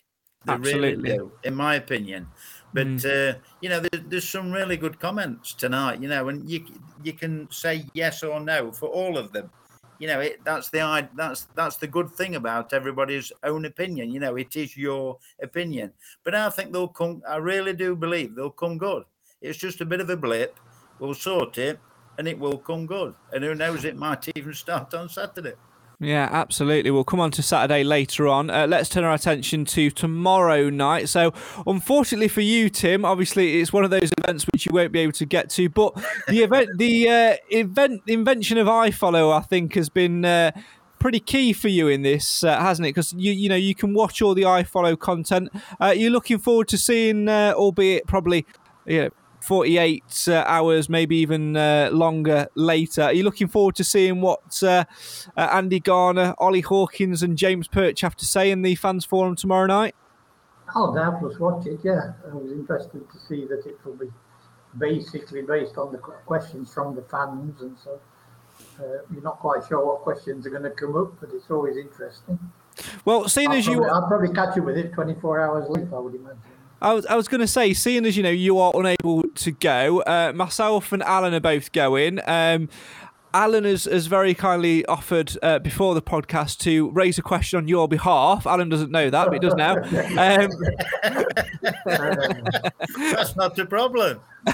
They Absolutely. really do, in my opinion. But mm. uh, you know, there, there's some really good comments tonight. You know, and you you can say yes or no for all of them. You know, it, that's the that's that's the good thing about everybody's own opinion. You know, it is your opinion. But I think they'll come. I really do believe they'll come good. It's just a bit of a blip. We'll sort it, and it will come good. And who knows, it might even start on Saturday. Yeah, absolutely. We'll come on to Saturday later on. Uh, let's turn our attention to tomorrow night. So, unfortunately for you, Tim, obviously it's one of those events which you won't be able to get to. But the event, the uh, event, invention of iFollow, I think, has been. Uh, pretty key for you in this, uh, hasn't it? Because you you know you can watch all the iFollow content. Uh, you're looking forward to seeing, uh, albeit probably, you know, 48 uh, hours, maybe even uh, longer later. Are you looking forward to seeing what uh, uh Andy Garner, Ollie Hawkins, and James Perch have to say in the fans forum tomorrow night? I'll doubtless watch it. Yeah, I was interested to see that it will be basically based on the questions from the fans, and so uh, you're not quite sure what questions are going to come up, but it's always interesting. Well, seeing I'll as probably, you, I'll probably catch you with it 24 hours later, I would imagine. I was, I was going to say, seeing as you know you are unable to go, uh, myself and Alan are both going. Um, Alan has, has very kindly offered uh, before the podcast to raise a question on your behalf. Alan doesn't know that, but he does now. Um, That's not the problem.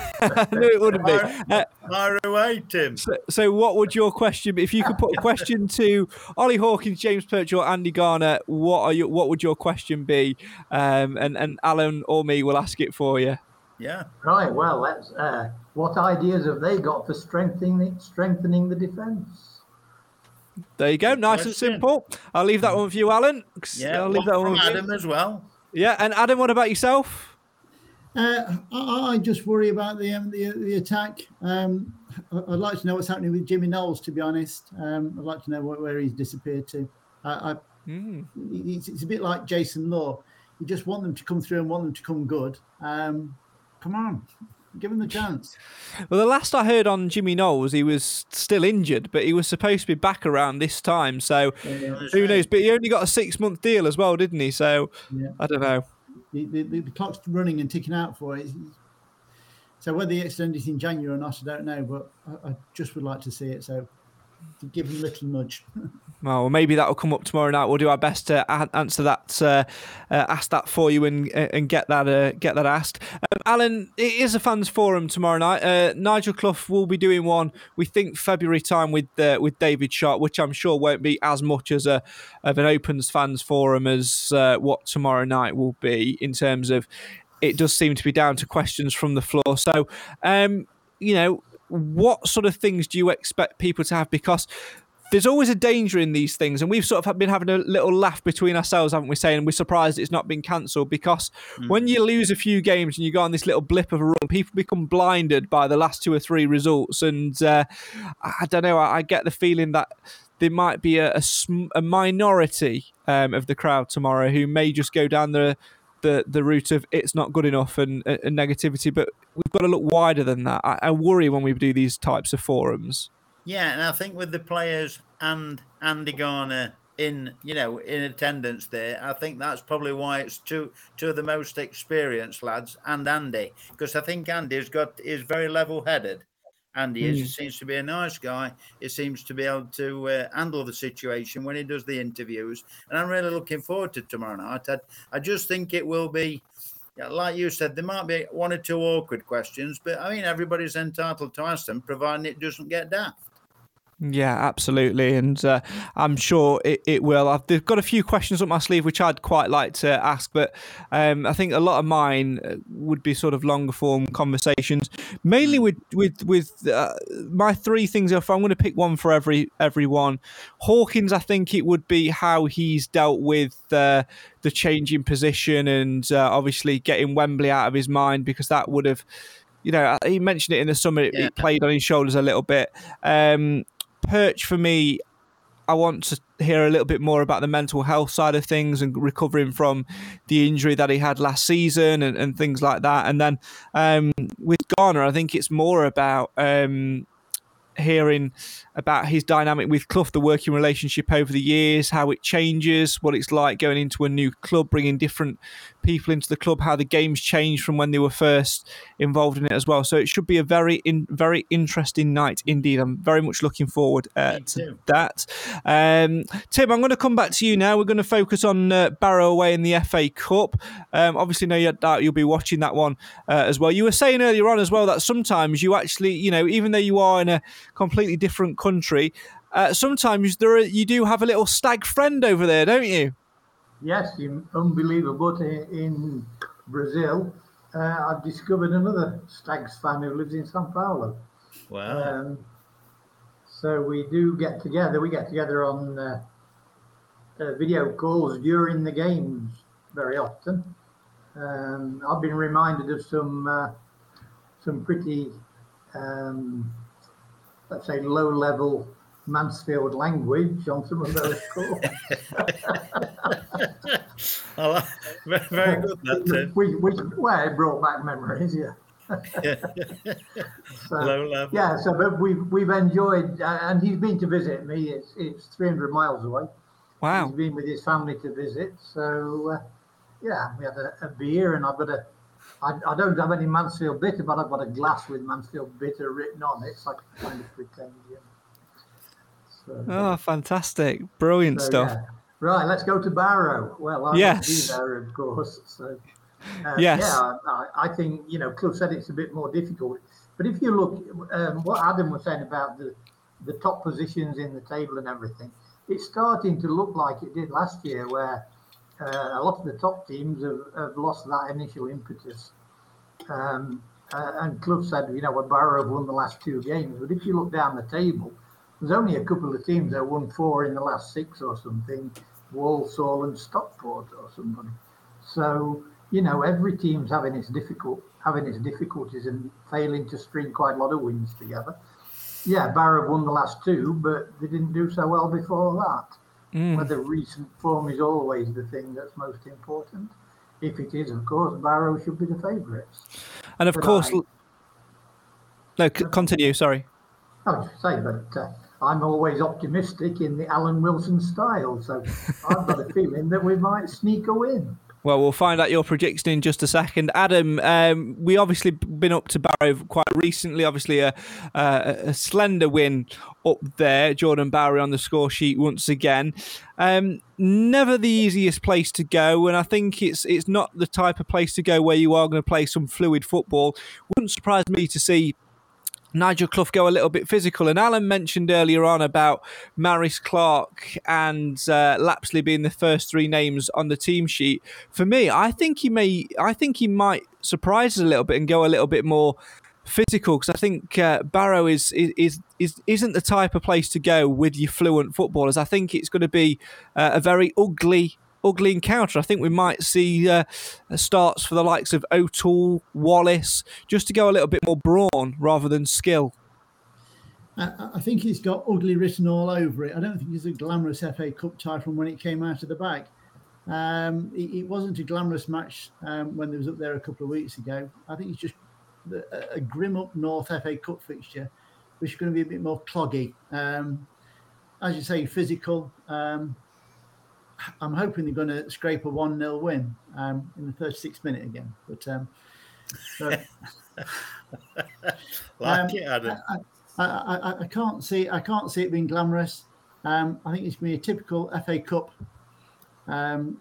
Knew it wouldn't be. Uh, Fire away, Tim. So, so, what would your question be? If you could put a question to Ollie Hawkins, James Perch, or Andy Garner, what are you? What would your question be? Um, and and Alan or me will ask it for you. Yeah. Right. Well, let's. Uh, what ideas have they got for strengthening strengthening the defence? There you go. Nice and simple. I'll leave that one for you, Alan. Yeah. I'll leave that one for Adam you. as well. Yeah. And Adam, what about yourself? Uh, I, I, just worry about the um, the, the attack. Um, I'd like to know what's happening with Jimmy Knowles. To be honest, um, I'd like to know where, where he's disappeared to. I, I mm. it's, it's, a bit like Jason Law. You just want them to come through and want them to come good. Um, come on, give him the chance. Well, the last I heard on Jimmy Knowles, he was still injured, but he was supposed to be back around this time. So yeah, who knows? But he only got a six month deal as well, didn't he? So yeah. I don't know the, the, the, clock's running and ticking out for it. So whether he extend it in January or not, I don't know, but I, I just would like to see it. So give him a little nudge. well, maybe that will come up tomorrow night. We'll do our best to answer that, uh, uh, ask that for you, and and get that uh, get that asked. Um, Alan, it is a fans forum tomorrow night. Uh, Nigel Clough will be doing one. We think February time with uh, with David Sharp, which I'm sure won't be as much as a of an opens fans forum as uh, what tomorrow night will be in terms of. It does seem to be down to questions from the floor. So, um, you know, what sort of things do you expect people to have? Because there's always a danger in these things, and we've sort of been having a little laugh between ourselves, haven't we? Saying we're surprised it's not been cancelled because mm. when you lose a few games and you go on this little blip of a run, people become blinded by the last two or three results, and uh, I don't know. I, I, get the feeling that there might be a, a, a minority um, of the crowd tomorrow who may just go down the the the route of it's not good enough and, and negativity, but we've got to look wider than that. I, I, worry when we do these types of forums. Yeah, and I think with the players and Andy Garner in you know in attendance there, I think that's probably why it's two two of the most experienced lads and Andy because I think Andy's got is very level headed Andy mm. is. He seems to be a nice guy. He seems to be able to uh, handle the situation when he does the interviews. And I'm really looking forward to tomorrow night. I, I just think it will be, like you said, there might be one or two awkward questions, but I mean, everybody's entitled to ask them, providing it doesn't get daft. Yeah, absolutely, and uh, I'm sure it, it will. I've got a few questions up my sleeve which I'd quite like to ask, but um, I think a lot of mine uh, would be sort of longer form conversations, mainly with with with uh, my three things. If I'm going to pick one for every everyone, Hawkins, I think it would be how he's dealt with uh, the changing position and uh, obviously getting Wembley out of his mind because that would have you know, he mentioned it in the summer. It, yeah. it played on his shoulders a little bit. Um, Perch for me, I want to hear a little bit more about the mental health side of things and recovering from the injury that he had last season and, and things like that. And then um, with Garner, I think it's more about um, hearing about his dynamic with Clough, the working relationship over the years, how it changes, what it's like going into a new club, bringing different people into the club, how the game's changed from when they were first involved in it as well. So it should be a very, in, very interesting night indeed. I'm very much looking forward uh, to that. Um, Tim, I'm going to come back to you now. We're going to focus on uh, Barrow away in the FA Cup. Um, obviously, no doubt you'll be watching that one uh, as well. You were saying earlier on as well that sometimes you actually, you know, even though you are in a completely different country, uh, sometimes there are, you do have a little stag friend over there, don't you? Yes, unbelievable. In Brazil, uh, I've discovered another Stags fan who lives in Sao Paulo. Wow. Um, so we do get together. We get together on uh, uh, video calls during the games very often. Um, I've been reminded of some uh, some pretty, um, let's say, low level Mansfield language on some of those calls. Oh, very good, that we, we, well, it brought back memories, yeah. so, Low level. Yeah, so but we've we've enjoyed, uh, and he's been to visit me. It's it's 300 miles away. Wow. He's been with his family to visit. So, uh, yeah, we had a, a, beer, and I've got a. I, I don't have any Mansfield bitter, but I've got a glass with Mansfield bitter written on it, so I can kind of pretend. Yeah. So, oh, fantastic! Brilliant so, stuff. Yeah. Right, let's go to Barrow. Well, I yes. be there, of course. So, uh, yes. Yeah, I, I, think you know, Clough said it's a bit more difficult, but if you look, um, what Adam was saying about the the top positions in the table and everything, it's starting to look like it did last year, where uh, a lot of the top teams have, have lost that initial impetus. Um, uh, and Clough said, you know, well, Barrow have won the last two games, but if you look down the table, there's only a couple of teams that won four in the last six or something, Walsall and Stockport or somebody. So, you know, every team's having its difficult having its difficulties and failing to string quite a lot of wins together yeah, Barrow won the last two, but they didn't do so well before that. Mm. Whether recent form is always the thing that's most important. If it is, of course, Barrow should be the favourites. And of but course, I, no, continue. Sorry. I was say, but uh, I'm always optimistic in the Alan Wilson style, so I've got a feeling that we might sneak a win. Well, we'll find out your prediction in just a second. Adam, um, we obviously been up to Barrow quite recently. Obviously, a, a, a, slender win up there. Jordan Bowery on the score sheet once again. Um, never the easiest place to go, and I think it's it's not the type of place to go where you are going to play some fluid football. Wouldn't surprise me to see Nigel Clough go a little bit physical. And Alan mentioned earlier on about Maris Clarke and uh, Lapslie being the first three names on the team sheet. For me, I think he may, I think he might surprise us a little bit and go a little bit more physical because I think uh, Barrow is, is is isn't the type of place to go with your fluent footballers. I think it's going to be uh, a very ugly ugly encounter. I think we might see uh, starts for the likes of O'Toole, Wallace, just to go a little bit more brawn rather than skill. I think he's got ugly written all over it. I don't think he's a glamorous FA Cup tie from when it came out of the bag. Um, it, it, wasn't a glamorous match um, when they was up there a couple of weeks ago. I think it's just a, a grim up north FA Cup fixture, which is going to be a bit more cloggy. Um, as you say, physical. Um, I'm hoping they're going to scrape a 1 0 win um, in the 36th minute again. But, um, like um, it, Adam. I, I, I, I, can't see I can't see it being glamorous. Um, I think it's going to be a typical FA Cup um,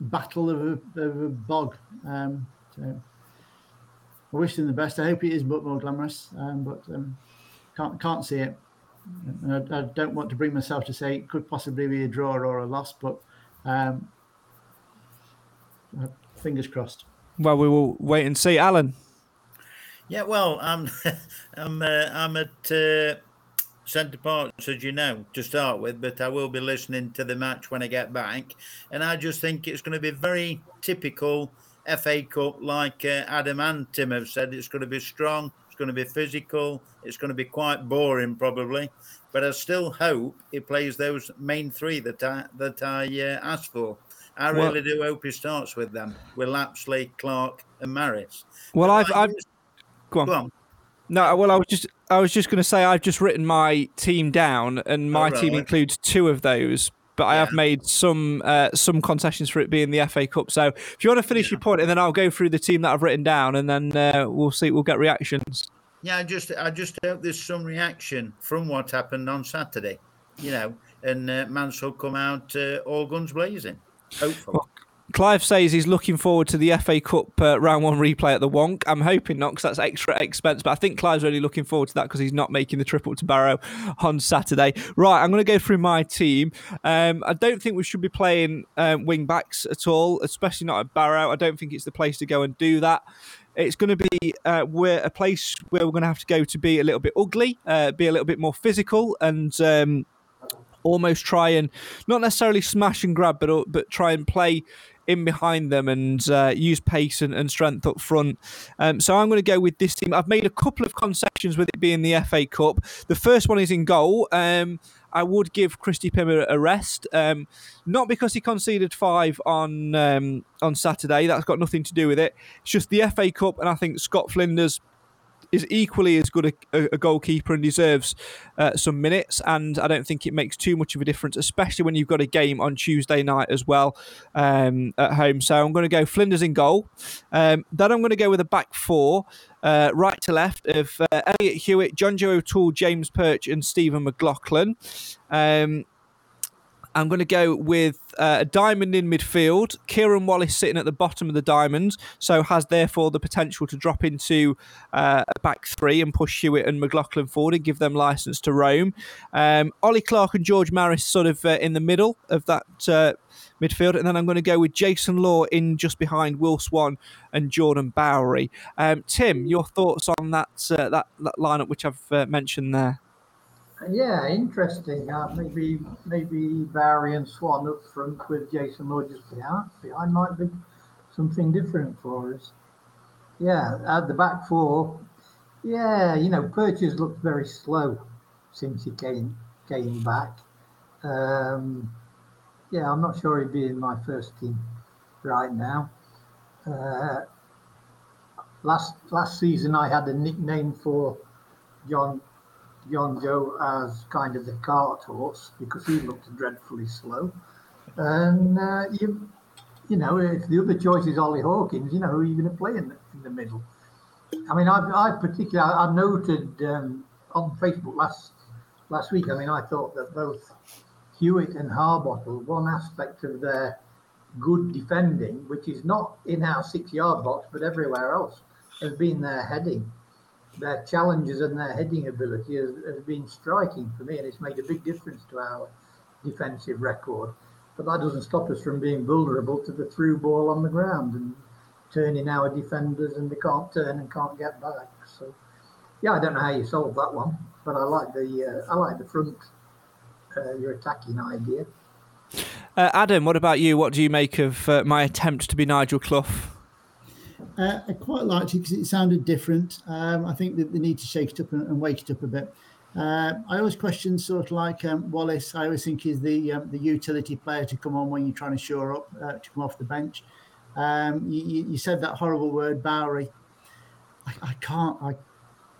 battle of a, of a bog. Um, so I wish them the best. I hope it is but more glamorous, um, but um, can't can't see it. I, I, don't want to bring myself to say it could possibly be a draw or a loss, but um, uh, fingers crossed. Well, we will wait and see. Alan. Yeah, well, I'm I'm uh, I'm at uh, Centre Parcs, as you know, to start with, but I will be listening to the match when I get back, and I just think it's going to be very typical FA Cup, like uh, Adam and Tim have said. It's going to be strong. Going to be physical. It's going to be quite boring, probably. But I still hope he plays those main three that I that I uh, asked for. I really do hope he starts with them with Lapslie, Clarke, and Maris. Well, I've, I've go on. go on. No, well, I was just I was just going to say I've just written my team down, and my right. team includes two of those. But. I have made some uh, some concessions for it being the FA Cup. So if you want to finish your point, and then I'll go through the team that I've written down, and then uh, we'll see. We'll get reactions. Yeah, I just I just hope there's some reaction from what happened on Saturday, you know, and uh, Mansell come out uh, all guns blazing. Hopefully. Well, Clive says he's looking forward to the FA Cup uh, round one replay at the Wonk. I'm hoping not because that's extra expense, but I think Clive's really looking forward to that because he's not making the trip up to Barrow on Saturday. Right, I'm going to go through my team. Um, I don't think we should be playing um, wing backs at all, especially not at Barrow. I don't think it's the place to go and do that. It's going to be uh, a place where we're going to have to go to be a little bit ugly, uh, be a little bit more physical, and um, almost try and not necessarily smash and grab, but but try and play in behind them and uh, use pace and, and, strength up front. Um, so I'm going to go with this team. I've made a couple of concessions with it being the FA Cup. The first one is in goal. Um, I would give Christy Pimmer a rest, um, not because he conceded five on um, on Saturday. That's got nothing to do with it. It's just the FA Cup, and I think Scott Flinders is equally as good a, a goalkeeper and deserves uh, some minutes. And I don't think it makes too much of a difference, especially when you've got a game on Tuesday night as well um, at home. So I'm going to go Flinders in goal. Um, then I'm going to go with a back four. Uh, right to left of uh, Elliot Hewitt, John Joe O'Toole, James Perch, and Stephen McLaughlin. Um, I'm going to go with uh, a diamond in midfield. Kieran Wallace sitting at the bottom of the diamond, so has therefore the potential to drop into uh, a back three and push Hewitt and McLaughlin forward and give them license to roam. Um, Ollie Clarke and George Maris sort of uh, in the middle of that uh, midfield, and then I'm going to go with Jason Law in just behind Will Swan and Jordan Bowery. Um, Tim, your thoughts on that uh, that, that lineup which I've uh, mentioned there? Yeah, interesting. Uh, maybe maybe Bowery and Swan up front with Jason Law just behind. Behind might be something different for us. Yeah, at the back four. Yeah, you know, Purchase looked very slow since he came came back. Um, yeah, I'm not sure he'd be in my first team right now. Uh, last last season, I had a nickname for John John Joe as kind of the cart horse because he looked dreadfully slow. And uh, you, you know, if the other choice is Ollie Hawkins, you know, who are you going to play in the, in the middle? I mean, I, I particularly, I noted um, on Facebook last last week. I mean, I thought that both Hewitt and Harbottle, one aspect of their good defending, which is not in our six-yard box but everywhere else, has been their heading their challenges and their heading ability has, has been striking for me, and it's made a big difference to our defensive record. But that doesn't stop us from being vulnerable to the through ball on the ground and turning our defenders, and they can't turn and can't get back. So, yeah, I don't know how you solve that one, but I like the uh, I like the front uh, your attacking idea. Uh, Adam, what about you? What do you make of uh, my attempt to be Nigel Clough? Uh, I quite liked it because it sounded different. Um, I think that they need to shake it up and, and wake it up a bit. Uh, I always question sort of like um, Wallace. I always think is the um, the utility player to come on when you're trying to shore up uh, to come off the bench. Um, you, you, said that horrible word, Bowery. I, I, can't. I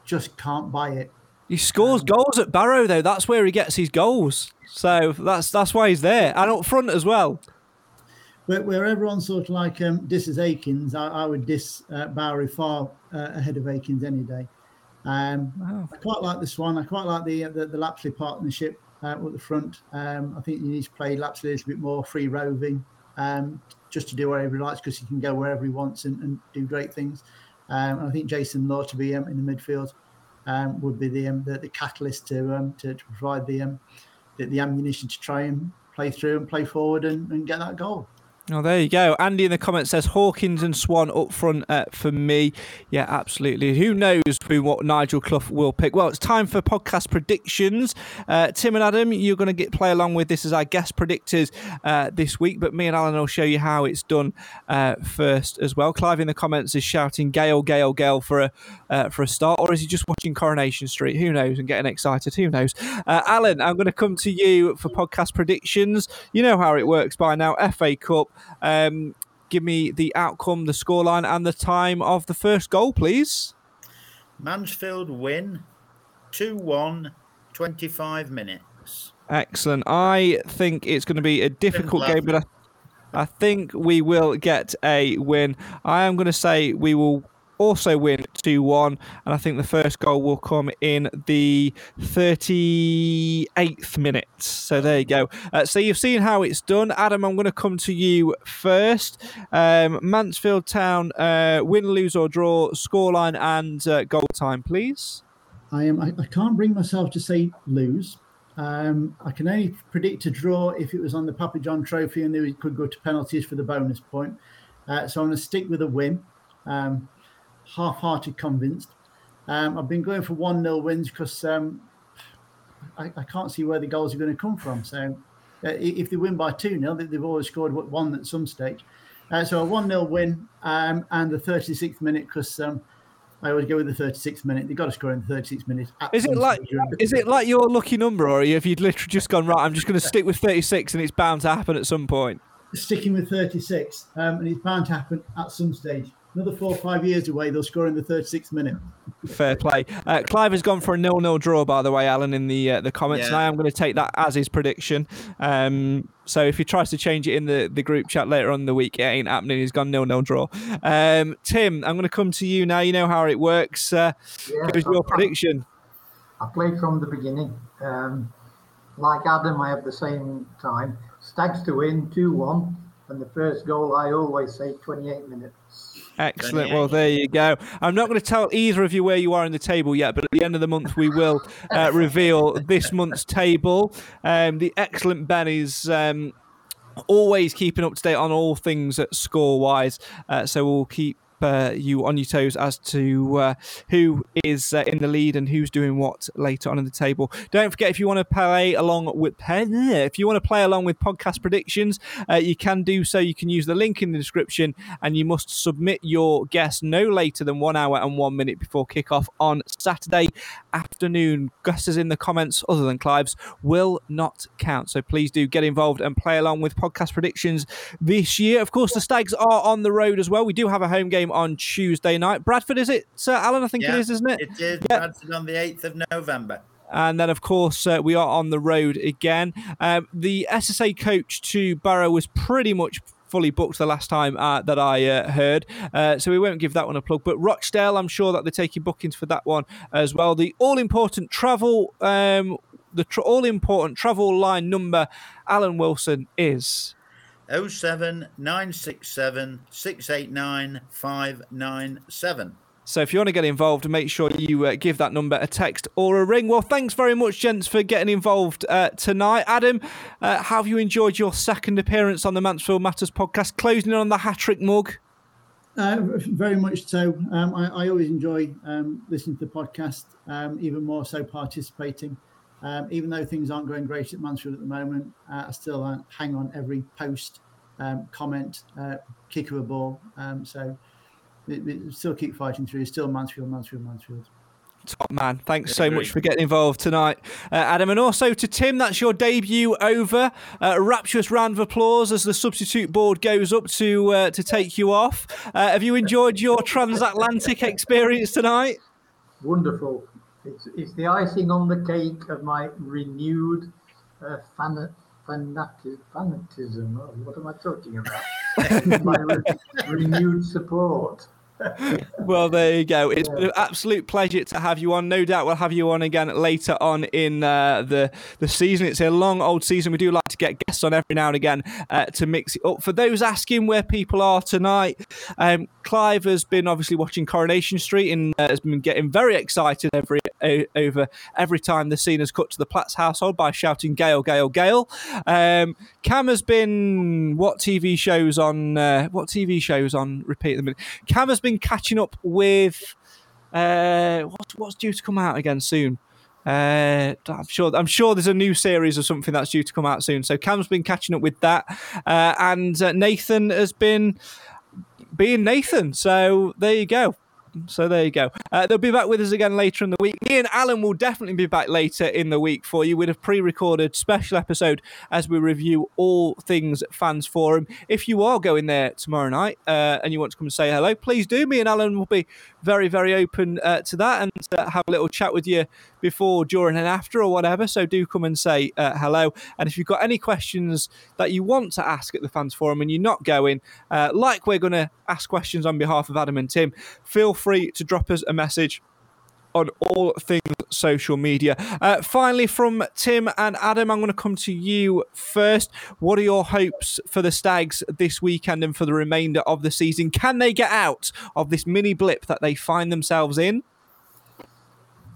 just can't buy it. He scores um, goals at Barrow though. That's where he gets his goals. So that's that's why he's there and up front as well where, where everyone's sort of like um, disses Akins, I, I would diss uh, Bowery far uh, ahead of Akins any day. Um, wow. I quite like this one. I quite like the the, the Lapslie partnership uh, at the front. Um, I think you need to play Lapslie a little bit more free roving, um, just to do whatever he likes because he can go wherever he wants and, and do great things. Um, I think Jason Law to be um, in the midfield um, would be the, um, the, the catalyst to, um, to, to provide the, um, the, the ammunition to try and play through and play forward and, and get that goal. Oh, there you go. Andy in the comments says Hawkins and Swan up front uh, for me. Yeah, absolutely. Who knows who what Nigel Clough will pick? Well, it's time for podcast predictions. Uh, Tim and Adam, you're going to get play along with this as our guest predictors uh, this week, but me and Alan will show you how it's done uh, first as well. Clive in the comments is shouting "Gail, Gail, Gail" for a uh, for a start, or is he just watching Coronation Street? Who knows? And getting excited? Who knows? Uh, Alan, I'm going to come to you for podcast predictions. You know how it works by now. FA Cup. Um, give me the outcome, the scoreline, and the time of the first goal, please. Mansfield win 2 1, 25 minutes. Excellent. I think it's going to be a difficult game, but I, I think we will get a win. I am going to say we will also win 2 1. And I think the first goal will come in the 38th minute. So there you go. Uh, so you've seen how it's done. Adam, I'm going to come to you first. Um, Mansfield Town, uh, win, lose, or draw, scoreline and uh, goal time, please. I am. I, I, can't bring myself to say lose. Um, I can only predict a draw if it was on the Papa John Trophy and they could go to penalties for the bonus point. Uh, so I'm going to stick with a win. Um, half-hearted convinced. Um, I've been going for one 0 wins because um, I, I, can't see where the goals are going to come from. So uh, if they win by two 0 they've always scored one at some stage. Uh, so a one 0 win um, and the 36th minute because um, I always go with the 36th minute. They've got to score in the 36th minute. Is it like is it like your lucky number, or if you'd literally just gone right? I'm just going to stick with 36, and it's bound to happen at some point. Sticking with 36, um, and it's bound to happen at some stage another four or five years away, they'll score in the 36th minute. Fair play. Uh, Clive has gone for a nil-nil draw, by the way, Alan, in the uh, the comments, yeah. and I am going to take that as his prediction. Um, so if he tries to change it in the, the group chat later on in the week, it ain't happening. He's gone nil-nil draw. Um, Tim, I'm going to come to you now. You know how it works. Uh, yeah, give us your prediction. I played from the beginning. Um, like Adam, I have the same time. Stags to win 2-1. And the first goal, I always say 28 minutes. Excellent. Well, there you go. I'm not going to tell either of you where you are in the table yet, but at the end of the month, we will uh, reveal this month's table. Um, the excellent Ben is. Um, always keeping up to date on all things score wise. Uh, so we'll keep uh, you on your toes as to uh, who is uh, in the lead and who's doing what later on in the table. Don't forget if you want to play along with if you want to play along with podcast predictions, uh, you can do so. You can use the link in the description, and you must submit your guess no later than one hour and one minute before kickoff on Saturday afternoon. Guesses in the comments other than Clive's will not count. So please do get involved and play along with podcast predictions this year. Of course, the Stags are on the road as well. We do have a home game game on Tuesday night. Bradford, is it, Sir Alan? I think yeah, it is, isn't it? It is. Yeah. Bradford on the 8th of November. And then, of course, uh, we are on the road again. Um, the SSA coach to Barrow was pretty much fully booked the last time uh, that I uh, heard. Uh, so we won't give that one a plug. But Rochdale, I'm sure that they're taking bookings for that one as well. The all important travel, um, the tr- all important travel line number, Alan Wilson is 07967 689 597. So if you want to get involved, make sure you uh, give that number a text or a ring. Well, thanks very much, gents, for getting involved uh, tonight. Adam, uh, have you enjoyed your second appearance on the Mansfield Matters podcast, closing in on the hat trick mug? Uh, very much so. Um, I, I, always enjoy um, listening to the podcast, um, even more so participating. Um, even though things aren't going great at Mansfield at the moment, uh, I still uh, hang on every post, um, comment, uh, kick of a ball. Um, so it, it still keep fighting through. It's Still Mansfield, Mansfield, Mansfield. Top man. Thanks so much for getting involved tonight, uh, Adam. And also to Tim, that's your debut over. Uh, a rapturous round of applause as the substitute board goes up to uh, to take you off. Uh, have you enjoyed your transatlantic experience tonight? Wonderful. It's, it's the icing on the cake of my renewed uh, fan, fanati- fanatism. Oh, what am I talking about? my re- renewed support well, there you go. It's been an absolute pleasure to have you on. No doubt we'll have you on again later on in uh, the the season. It's a long old season. We do like to get guests on every now and again uh, to mix it up. For those asking where people are tonight, um, Clive has been obviously watching Coronation Street and uh, has been getting very excited every over every time the scene has cut to the Platts household by shouting "Gail, Gail, Gail." Um, Cam has been what TV shows on uh, what TV shows on repeat the minute. Cam has been been catching up with uh, what, what's due to come out again soon. Uh, I'm sure. I'm sure there's a new series or something that's due to come out soon. So Cam's been catching up with that, uh, and uh, Nathan has been being Nathan. So there you go. So there you go. Uh, they'll be back with us again later in the week. Me and Alan will definitely be back later in the week for you with a pre-recorded special episode as we review all things fans forum. If you are going there tomorrow night uh, and you want to come and say hello, please do. Me and Alan will be very, very open uh, to that and uh, have a little chat with you before, during, and after, or whatever. So do come and say uh, hello. And if you've got any questions that you want to ask at the fans forum and you're not going, uh, like we're going to ask questions on behalf of Adam and Tim, feel free to drop us a message on all things social media. Uh, finally, from Tim and Adam, I'm going to come to you first. What are your hopes for the Stags this weekend and for the remainder of the season? Can they get out of this mini blip that they find themselves in?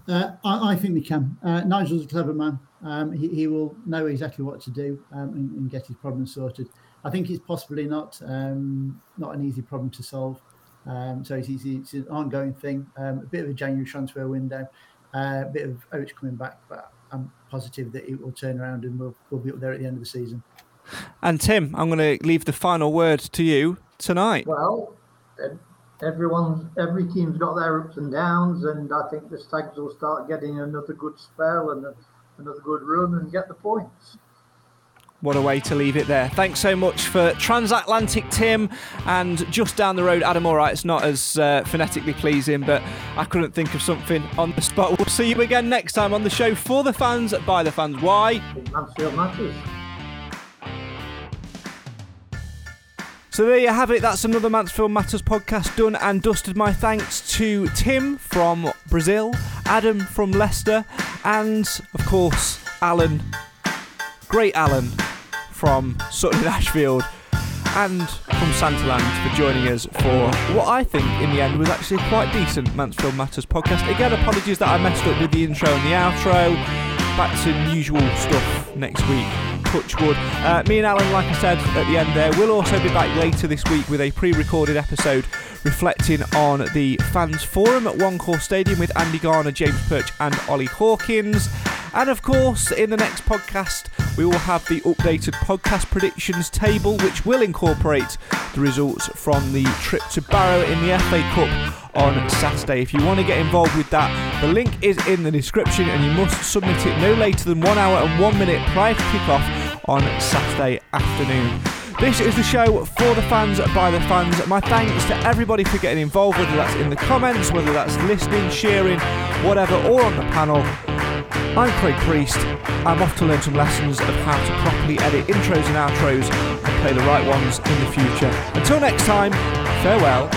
Uh, I, I, think they can. Uh, Nigel's a clever man. Um, he, he, will know exactly what to do um, and, and, get his problem sorted. I think it's possibly not um, not an easy problem to solve. Um, so it's, it's, it's, an ongoing thing. Um, a bit of a January transfer window, uh, a bit of Oates coming back, but I'm positive that it will turn around and we'll, we'll be up there at the end of the season. And Tim, I'm going to leave the final word to you tonight. Well, everyone, every team's got their ups and downs, and I think the Stags will start getting another good spell and a, another good run and get the points. What a way to leave it there. Thanks so much for Transatlantic Tim and just down the road, Adam. All right, it's not as uh, phonetically pleasing, but I couldn't think of something on the spot. We'll see you again next time on the show for the fans, by the fans. Why? Mansfield matters. So there you have it. That's another Mansfield Matters podcast done and dusted. My thanks to Tim from Brazil, Adam from Leicester, and of course Alan, great Alan from Sutton and Ashfield and from Santaland for joining us for what I think in the end was actually quite decent Mansfield Matters podcast. Again, apologies that I messed up with the intro and the outro. Back to usual stuff next week. Touchwood. Uh, me and Alan, like I said at the end there, will also be back later this week with a pre recorded episode reflecting on the fans forum at One Call Stadium with Andy Garner, James Perch, and Ollie Hawkins. And of course, in the next podcast, we will have the updated podcast predictions table, which will incorporate the results from the trip to Barrow in the FA Cup on Saturday. If you want to get involved with that, the link is in the description and you must submit it no later than one hour and one minute prior to kick-off on Saturday afternoon. This is the show for the fans, by the fans. My thanks to everybody for getting involved, whether that's in the comments, whether that's listening, sharing, whatever, or on the panel. I'm Craig Priest. I'm off to learn some lessons of how to properly edit intros and outros and play the right ones in the future. Until next time, farewell